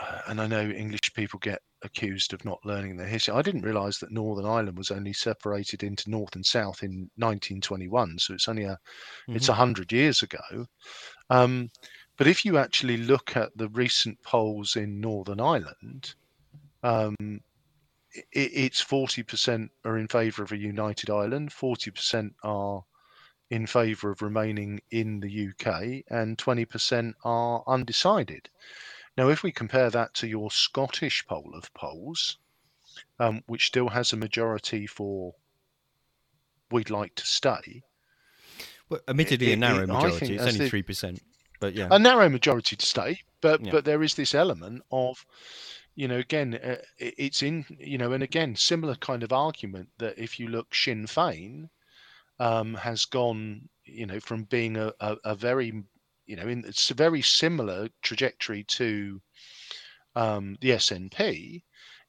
uh, and I know English people get accused of not learning their history. I didn't realise that Northern Ireland was only separated into North and South in 1921, so it's only a mm-hmm. it's a hundred years ago. Um, but if you actually look at the recent polls in Northern Ireland, um, it, it's 40% are in favour of a united Ireland, 40% are in favour of remaining in the UK, and 20% are undecided. Now, if we compare that to your Scottish poll of polls, um, which still has a majority for we'd like to stay. Well, admittedly, it, a narrow it, majority. It's only three percent, but yeah, a narrow majority to stay. But yeah. but there is this element of, you know, again, uh, it's in you know, and again, similar kind of argument that if you look, Sinn Féin um, has gone, you know, from being a, a, a very you know, in, it's a very similar trajectory to um, the SNP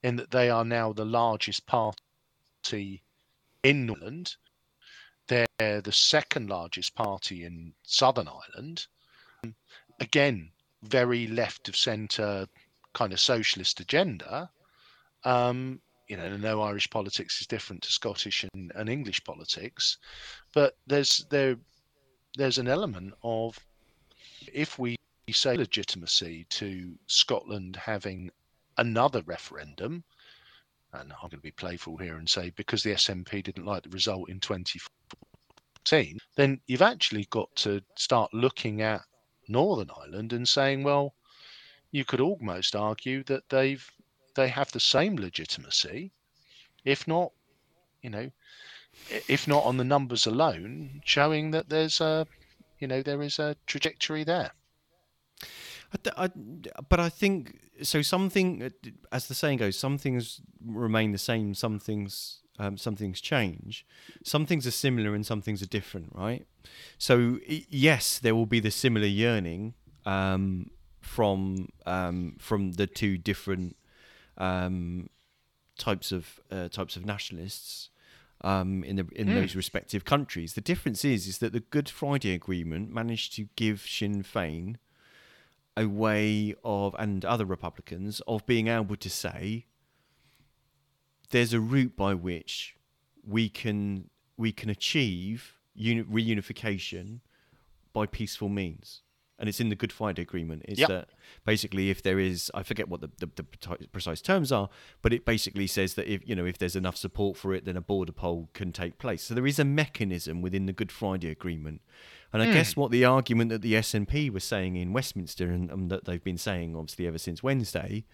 in that they are now the largest party in Northern. They're the second largest party in Southern Ireland. Again, very left of centre kind of socialist agenda. Um, you know, no Irish politics is different to Scottish and, and English politics, but there's there there's an element of if we say legitimacy to Scotland having another referendum, and I'm going to be playful here and say because the SNP didn't like the result in 2014, then you've actually got to start looking at Northern Ireland and saying, well, you could almost argue that they've they have the same legitimacy, if not, you know, if not on the numbers alone, showing that there's a you know there is a trajectory there. I, I, but I think so. Something, as the saying goes, some things remain the same. Some things, um, some things change. Some things are similar and some things are different, right? So yes, there will be the similar yearning um, from um, from the two different um, types of uh, types of nationalists um, in the in mm. those respective countries. The difference is is that the Good Friday Agreement managed to give Sinn Féin a way of and other Republicans of being able to say there's a route by which we can we can achieve uni- reunification by peaceful means and it's in the Good Friday Agreement. Is yep. that basically if there is, I forget what the, the, the, precise terms are, but it basically says that if you know if there's enough support for it, then a border poll can take place. So there is a mechanism within the Good Friday Agreement, and I mm. guess what the argument that the SNP was saying in Westminster and, and that they've been saying obviously ever since Wednesday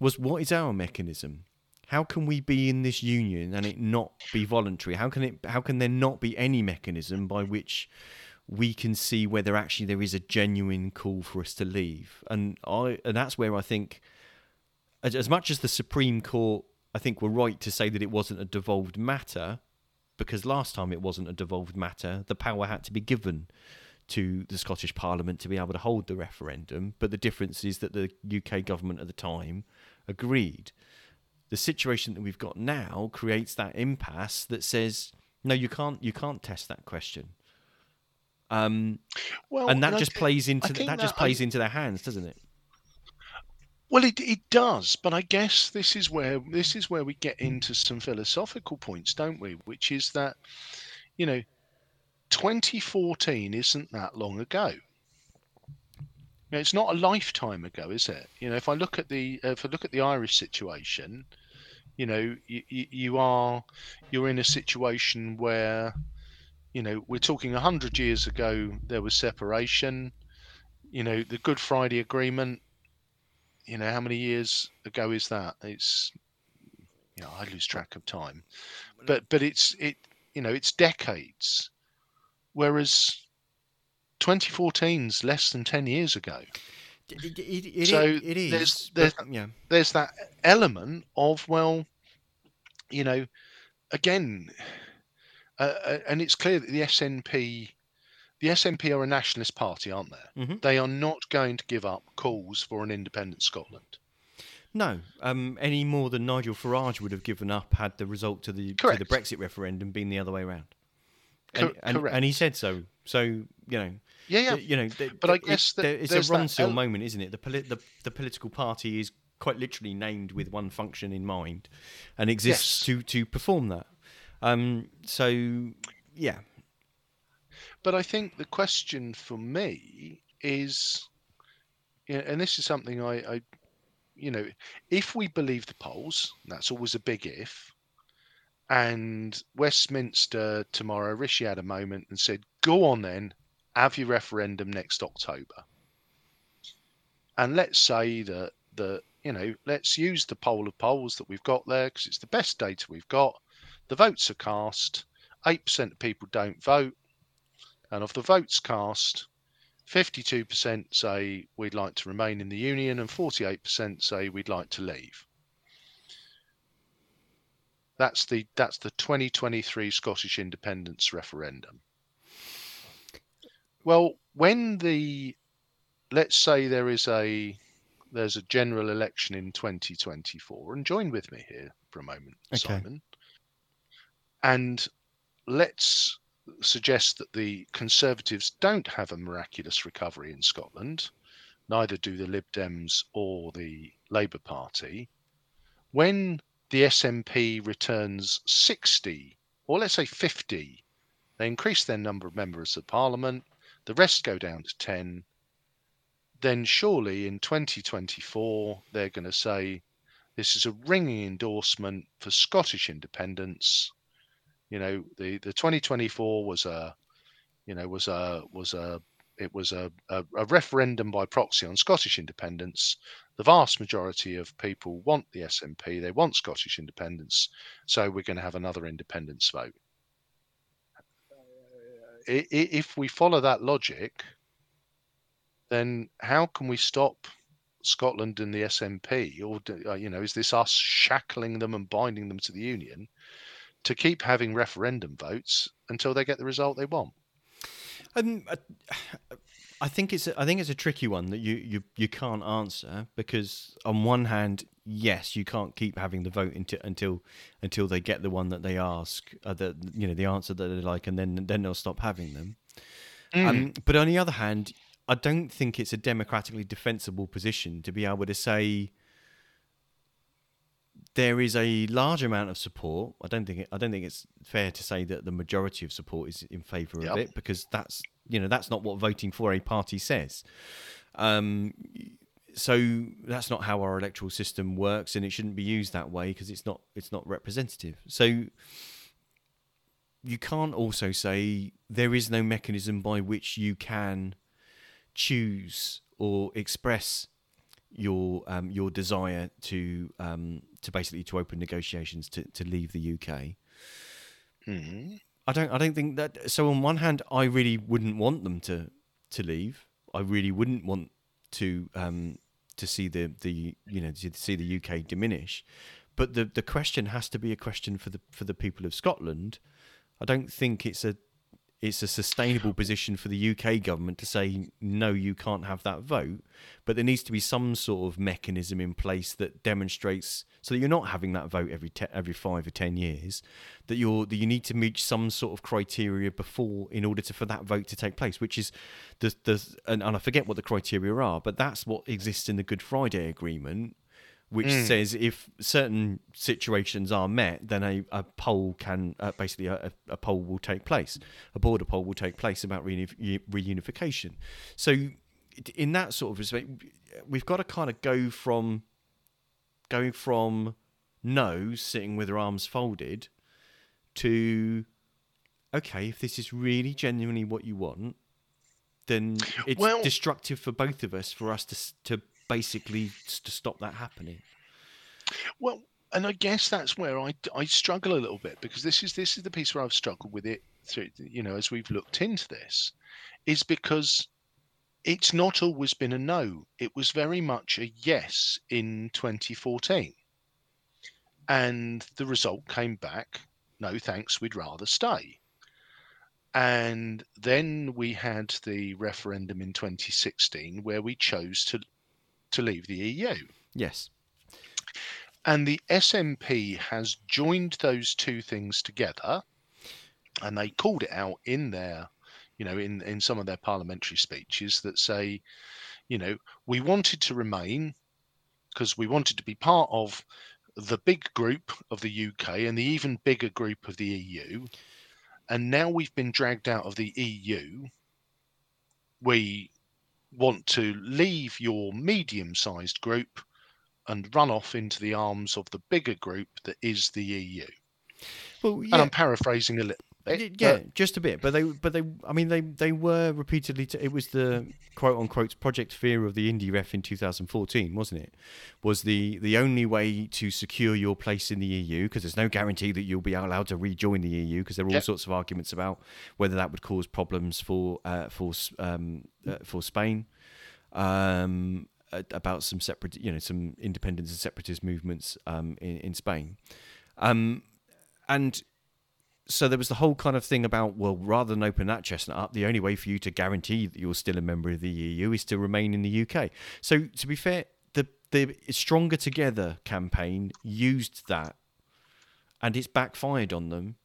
was, what is our mechanism? how can we be in this union and it not be voluntary? How can it? How can there not be any mechanism by which we can see whether actually there is a genuine call for us to leave. And I and that's where I think, as, as much as the Supreme Court, I think were right to say that it wasn't a devolved matter, because last time it wasn't a devolved matter, the power had to be given to the Scottish Parliament to be able to hold the referendum. But the difference is that the UK government at the time agreed. The situation that we've got now creates that impasse that says, no, you can't, you can't test that question. Um, Well, and that and just thi- plays into the, that just that I- plays into their hands, doesn't it? Well, it it does, but I guess this is where this is where we get into some philosophical points, don't we? Which is that, you know, 2014 isn't that long ago. You know, it's not a lifetime ago, is it? You know, if I look at the if I look at the Irish situation, you know, you, you, you are you're in a situation where, you know, we're talking 100 years ago there was separation. You know, the Good Friday Agreement you know how many years ago is that it's you know i lose track of time but but it's it you know it's decades whereas 2014's less than 10 years ago It, it, it, so it is. there's but- there's yeah. there's that element of well you know again uh, uh, and it's clear that the snp the snp are a nationalist party aren't they Mhm. they are not going to give up calls for an independent scotland No, um, any more than Nigel Farage would have given up had the result to the to the Brexit referendum been the other way around. And, and, correct. and he said so. So you know, Yeah, yeah. you know, th- But I guess it's a that Ronseal el- moment, isn't it? The, poli- the the political party is quite literally named with one function in mind, and exists Yes. to to perform that. Um, so yeah, But I think the question for me is, and this is something I, I, you know, if we believe the polls, that's always a big if. And Westminster tomorrow, Rishi had a moment and said, "Go on then, have your referendum next October." And let's say that the, you know, let's use the poll of polls that we've got there because it's the best data we've got. The votes are cast. Eight percent of people don't vote. And of the votes cast, 52% say we'd like to remain in the Union and 48% say we'd like to leave. That's the that's the 2023 Scottish independence referendum. Well, when the let's say there is a there's a general election in 2024 and join with me here for a moment Okay. Simon. And let's suggest that the Conservatives don't have a miraculous recovery in Scotland, neither do the Lib Dems or the Labour Party. When the SNP returns 60, or let's say 50, they increase their number of members of parliament, the rest go down to 10, then surely in 2024 they're going to say this is a ringing endorsement for Scottish independence you know the the 2024 was a you know was a was a it was a, a, a referendum by proxy on Scottish independence. The vast majority of people want the SNP, they want Scottish independence, so we're going to have another independence vote. If we follow that logic, then how can we stop Scotland and the SNP? Or, uh, you know, is this us shackling them and binding them to the Union? To keep having referendum votes until they get the result they want. Um, I, think it's a, I think it's a tricky one that you, you, you can't answer because on one hand, yes, you can't keep having the vote until until until they get the one that they ask, uh, the you know the answer that they like, and then then they'll stop having them. Um, but on the other hand, I don't think it's a democratically defensible position to be able to say there is a large amount of support. I don't think it, I don't think it's fair to say that the majority of support is in favour of Yep. it because that's you know that's not what voting for a party says. Um, so that's not how our electoral system works, and it shouldn't be used that way because it's not it's not representative. So you can't also say there is no mechanism by which you can choose or express your um, your desire to um, to basically to open negotiations to, to leave the UK. Mhm. I don't. I don't think that. So on one hand, I really wouldn't want them to to leave. I really wouldn't want to um, to see the the you know to see the UK diminish. But the the question has to be a question for the for the people of Scotland. I don't think it's a it's a sustainable position for the UK government to say no, you can't have that vote. But there needs to be some sort of mechanism in place that demonstrates so that you're not having that vote every te- every five or ten years. That you're that you need to meet some sort of criteria before in order to for that vote to take place, which is the the and, and I forget what the criteria are, but that's what exists in the Good Friday Agreement which mm. says if certain situations are met, then a, a poll can uh, basically a, a, poll will take place, a border poll will take place about reunification. So, in that sort of respect, we've got to kind of go from going from no, sitting with our arms folded, to okay, if this is really genuinely what you want, then it's well, destructive for both of us for us to to basically to stop that happening. Well, and I guess that's where I, I struggle a little bit because this is this is the piece where I've struggled with it through you know as we've looked into this is because it's not always been a no. It was very much a yes in 2014 and the result came back no thanks we'd rather stay. And then we had the referendum in 2016 where we chose to to leave the EU. Yes. And the SNP has joined those two things together and they called it out in their, you know, in, in some of their parliamentary speeches that say, you know, we wanted to remain because we wanted to be part of the big group of the UK and the even bigger group of the EU. And now we've been dragged out of the EU. We want to leave your medium sized group and run off into the arms of the bigger group that is the EU. Well, yeah. And I'm paraphrasing a little bit. Yeah, just a bit. But they, but they, I mean, they, they were repeatedly. T- it was the quote unquote Project Fear of the Indie Ref in 2014, wasn't it? Was the the only way to secure your place in the EU because there's no guarantee that you'll be allowed to rejoin the EU because there are all sorts of arguments about whether that would cause problems for uh, for um, uh, for Spain. Um, about some separate, you know, some independence and separatist movements um, in, in Spain. Um, and so there was the whole kind of thing about well rather than open that chestnut up the only way for you to guarantee that you're still a member of the EU is to remain in the UK so to be fair the the stronger together campaign used that and it's backfired on them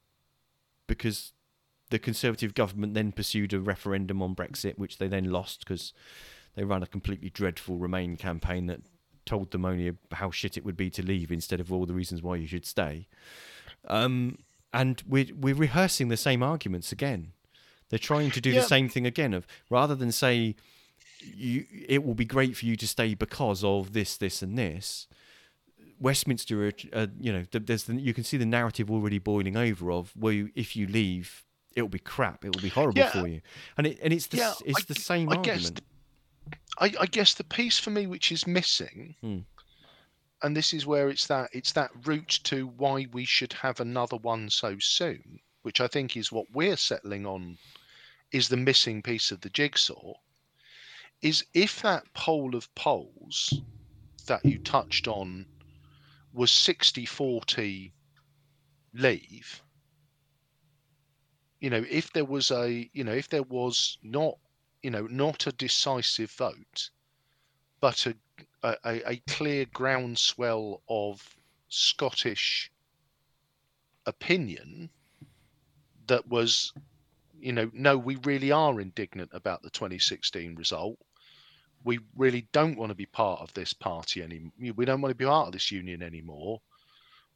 because the conservative government then pursued a referendum on Brexit which they then lost because they ran a completely dreadful remain campaign that told them only how shit it would be to leave instead of all the reasons why you should stay. Um, and we're we're rehearsing the same arguments again. They're trying to do yeah. the same thing again. Of rather than say, you, it will be great for you to stay because of this, this, and this. Westminster, uh, you know, there's the, you can see the narrative already boiling over of well, you, if you leave, it will be crap. It will be horrible yeah. for you, and it and it's the yeah, it's I, the same I argument. Guess, I, I, guess the piece for me which is missing hmm and this is where it's that it's that route to why we should have another one so soon, which I think is what we're settling on is the missing piece of the jigsaw. Is if that poll of polls that you touched on was 60 40 leave, you know, if there was a, you know, if there was not, you know, not a decisive vote, but a a, a, clear groundswell of Scottish opinion that was, you know, no, we really are indignant about the 2016 result. We really don't want to be part of this party anymore. We don't want to be part of this union anymore.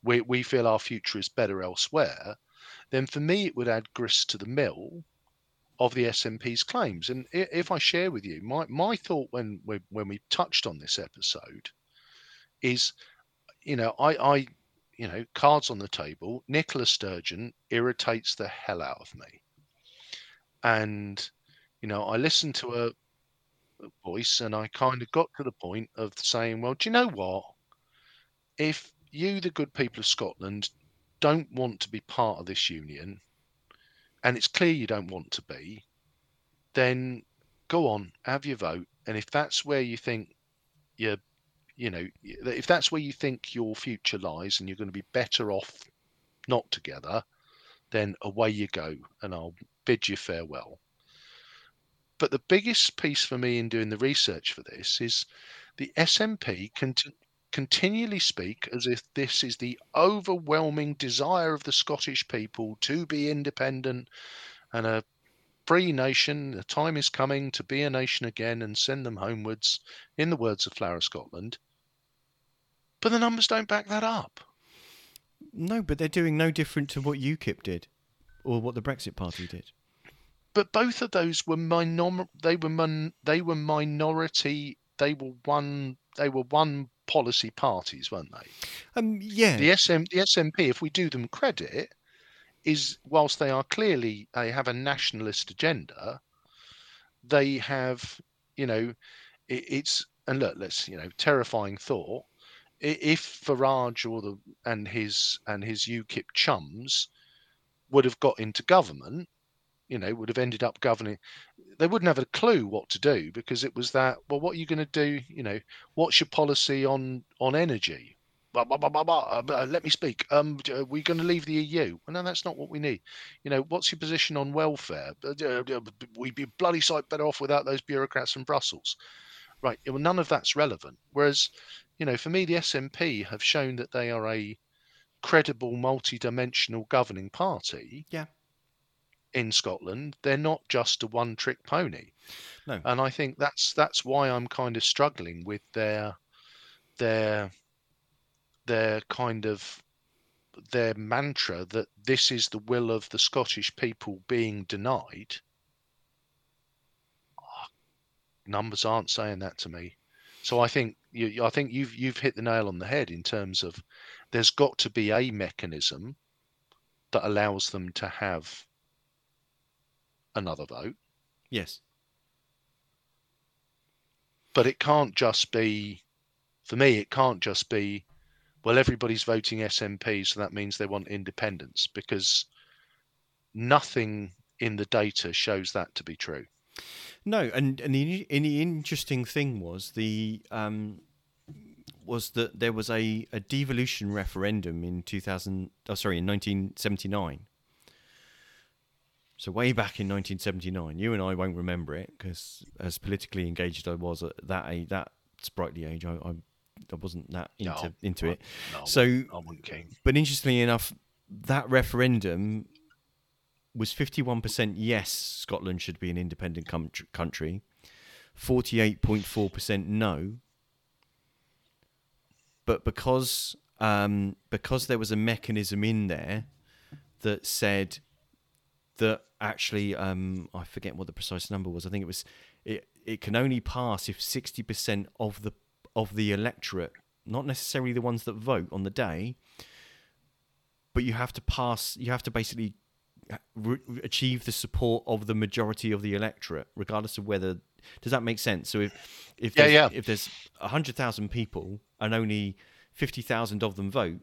We, we feel our future is better elsewhere. Then for me, it would add grist to the mill of the SNP's claims. And if I share with you, my, my thought when, when when we touched on this episode is, you know, I, I you know, cards on the table, Nicola Sturgeon irritates the hell out of me. And, you know, I listened to her voice and I kind of got to the point of saying, well, do you know what? If you, the good people of Scotland, don't want to be part of this union, and it's clear you don't want to be, then go on, have your vote. And if that's where you think you're, you know, if that's where you think your future lies and you're going to be better off not together, then away you go. And I'll bid you farewell. But the biggest piece for me in doing the research for this is the SNP can continually speak as if this is the overwhelming desire of the Scottish people to be independent and a free nation. The time is coming to be a nation again and send them homewards, in the words of Flower Scotland. But the numbers don't back that up. No, but they're doing no different to what UKIP did or what the Brexit Party did. But both of those were minor. They were They were minority. They were one. They were one policy parties, weren't they? Um, yeah. The SM, the SNP, if we do them credit, is whilst they are clearly they have a nationalist agenda, they have, you know, it, it's and look, let's you know, terrifying thought. If Farage or the and his and his UKIP chums would have got into government, you know, would have ended up governing, they wouldn't have a clue what to do because it was that. Well, what are you going to do? You know, what's your policy on on energy? Blah, blah, blah, uh, let me speak. Um, are we going to leave the EU? Well, no, that's not what we need. You know, what's your position on welfare? Uh, we'd be bloody sight better off without those bureaucrats from Brussels. Right. Well, none of that's relevant. Whereas, you know, for me, the SNP have shown that they are a credible, multi-dimensional governing party. Yeah in Scotland, they're not just a one-trick pony. No. And I think that's that's why I'm kind of struggling with their their their kind of their mantra that this is the will of the Scottish people being denied. Oh, numbers aren't saying that to me. So I think you, I think you've you've hit the nail on the head in terms of there's got to be a mechanism that allows them to have another vote. Yes. But it can't just be, for me, it can't just be, well, everybody's voting SNP, so that means they want independence because nothing in the data shows that to be true. No, and and the, and the interesting thing was the um, was that there was a, a devolution referendum in 2000 oh sorry in 1979 so way back in 1979, you and I won't remember it because as politically engaged I was at that age, that sprightly age, I, I, I wasn't that into no, into it. No, so, I wasn't keen. But interestingly enough, that referendum was 51% yes, Scotland should be an independent com- country, 48.4% no. But because um, because there was a mechanism in there that said that actually um, I forget what the precise number was. I think it was it it can only pass if sixty percent of the of the electorate, not necessarily the ones that vote on the day, but you have to pass. You have to basically re- achieve the support of the majority of the electorate, regardless of whether. Does that make sense? So if if yeah, there's, yeah. if there's hundred thousand people and only fifty thousand of them vote,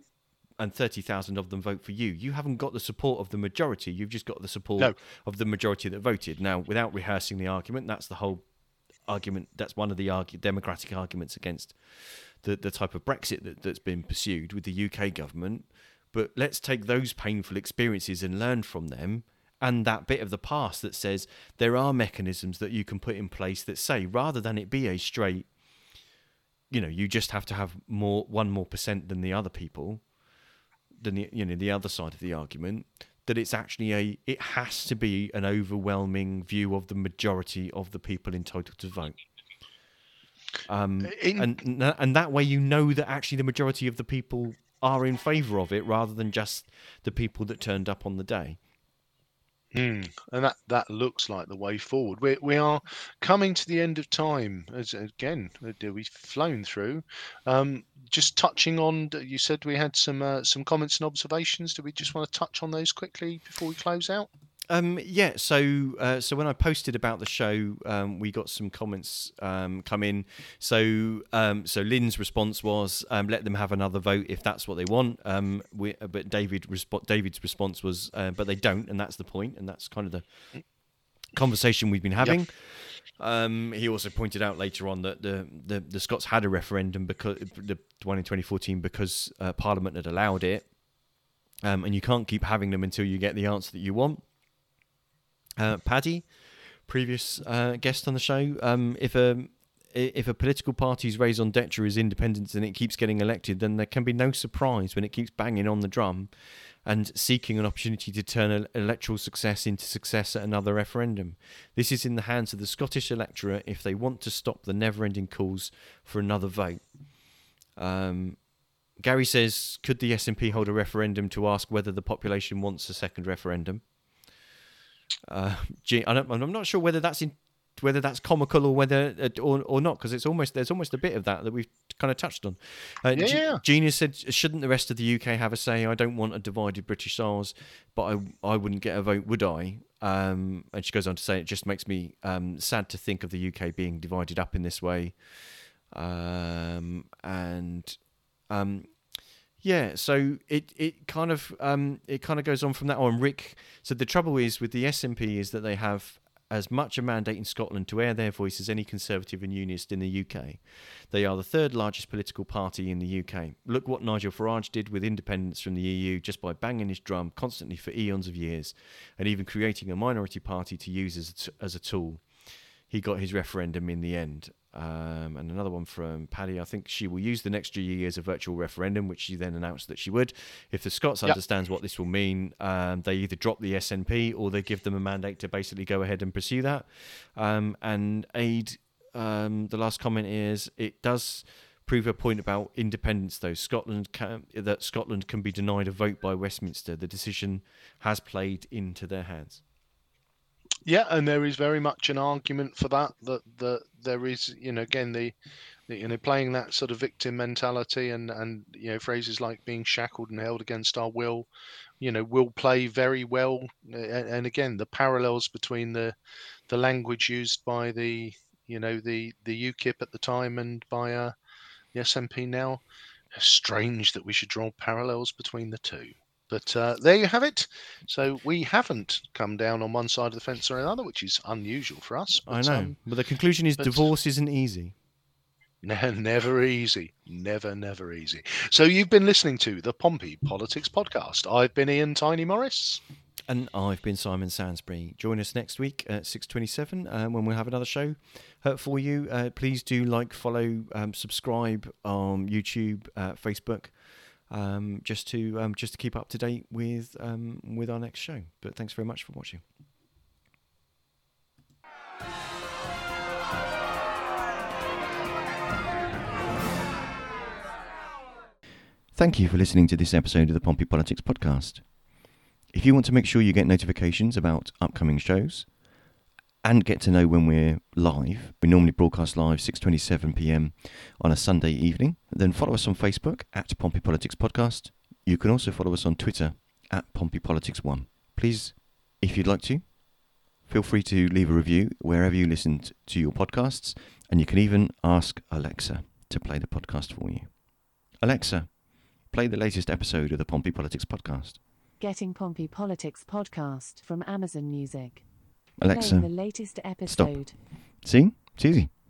and 30,000 of them vote for you. You haven't got the support of the majority. You've just got the support no. of the majority that voted. Now, without rehearsing the argument, that's the whole argument. That's one of the argue, democratic arguments against the, the type of Brexit that, that's been pursued with the UK government. But let's take those painful experiences and learn from them. And that bit of the past that says there are mechanisms that you can put in place that say, rather than it be a straight, you know, you just have to have more one more percent than the other people the you know the other side of the argument that it's actually a it has to be an overwhelming view of the majority of the people entitled to vote. Um, in, and and that way you know that actually the majority of the people are in favour of it rather than just the people that turned up on the day. Mm, and that, that looks like the way forward. We, we are coming to the end of time. As again, uh, we've flown through. Um, just touching on, you said we had some uh, some comments and observations. Do we just want to touch on those quickly before we close out? Um, yeah, so uh, so when I posted about the show, um, we got some comments um, come in. So um, so Lynn's response was, um, "Let them have another vote if that's what they want." Um, we, uh, but David resp- David's response was, uh, "But they don't," and that's the point, and that's kind of the conversation we've been having. Um, he also pointed out later on that the, the, the Scots had a referendum because the one in 2014 because uh, Parliament had allowed it, um, and you can't keep having them until you get the answer that you want. Uh, Paddy, previous uh, guest on the show, um, if a if a political party's raison d'etre is independence and it keeps getting elected, then there can be no surprise when it keeps banging on the drum and seeking an opportunity to turn electoral success into success at another referendum. This is in the hands of the Scottish electorate if they want to stop the never ending calls for another vote. Um, Gary says, could the SNP hold a referendum to ask whether the population wants a second referendum? Uh, I am not sure whether that's in, whether that's comical or whether uh, or, or not because it's almost there's almost a bit of that that we've kind of touched on. Uh, yeah. G- Genius said, "Shouldn't the rest of the UK have a say? I don't want a divided British Isles, but I I wouldn't get a vote, would I?" Um, and she goes on to say, "It just makes me um, sad to think of the UK being divided up in this way." Um, and um, yeah, so it, it kind of um, it kind of goes on from that on. Rick said the trouble is with the SNP is that they have as much a mandate in Scotland to air their voice as any Conservative and Unionist in the UK. They are the third largest political party in the UK. Look what Nigel Farage did with independence from the EU just by banging his drum constantly for eons of years and even creating a minority party to use as as a tool. He got his referendum in the end. Um, and another one from Paddy. I think she will use the next year as a virtual referendum, which she then announced that she would. If the Scots yep. understands what this will mean, um, they either drop the SNP or they give them a mandate to basically go ahead and pursue that. Um, and aid. Um, the last comment is it does prove a point about independence, though. Scotland can, that Scotland can be denied a vote by Westminster. The decision has played into their hands. Yeah, and there is very much an argument for that. That that there is, you know, again the, you know, playing that sort of victim mentality and and you know phrases like being shackled and held against our will, you know, will play very well. And, and again, the parallels between the the language used by the you know the the UKIP at the time and by uh, the SNP now. Strange that we should draw parallels between the two. But uh, there you have it. So we haven't come down on one side of the fence or another, which is unusual for us. But, I know. Um, but the conclusion is divorce isn't easy. never easy. Never, never easy. So you've been listening to the Pompey Politics Podcast. I've been Ian Tiny Morris. And I've been Simon Sansbury. Join us next week at 6.27 uh, when we'll have another show uh, for you. Uh, please do like, follow, um, subscribe on YouTube, uh, Facebook um, just to um, just to keep up to date with um, with our next show. But thanks very much for watching. Thank you for listening to this episode of the Pompey Politics Podcast. If you want to make sure you get notifications about upcoming shows, and get to know when we're live. We normally broadcast live 6:27 p.m. on a Sunday evening. Then follow us on Facebook at Pompey Politics Podcast. You can also follow us on Twitter at Pompey Politics One. Please, if you'd like to, feel free to leave a review wherever you listen to your podcasts, and you can even ask Alexa to play the podcast for you. Alexa, play the latest episode of the Pompey Politics Podcast. Getting Pompey Politics Podcast from Amazon Music. Alexa, the latest episode. Stop. See? It's easy.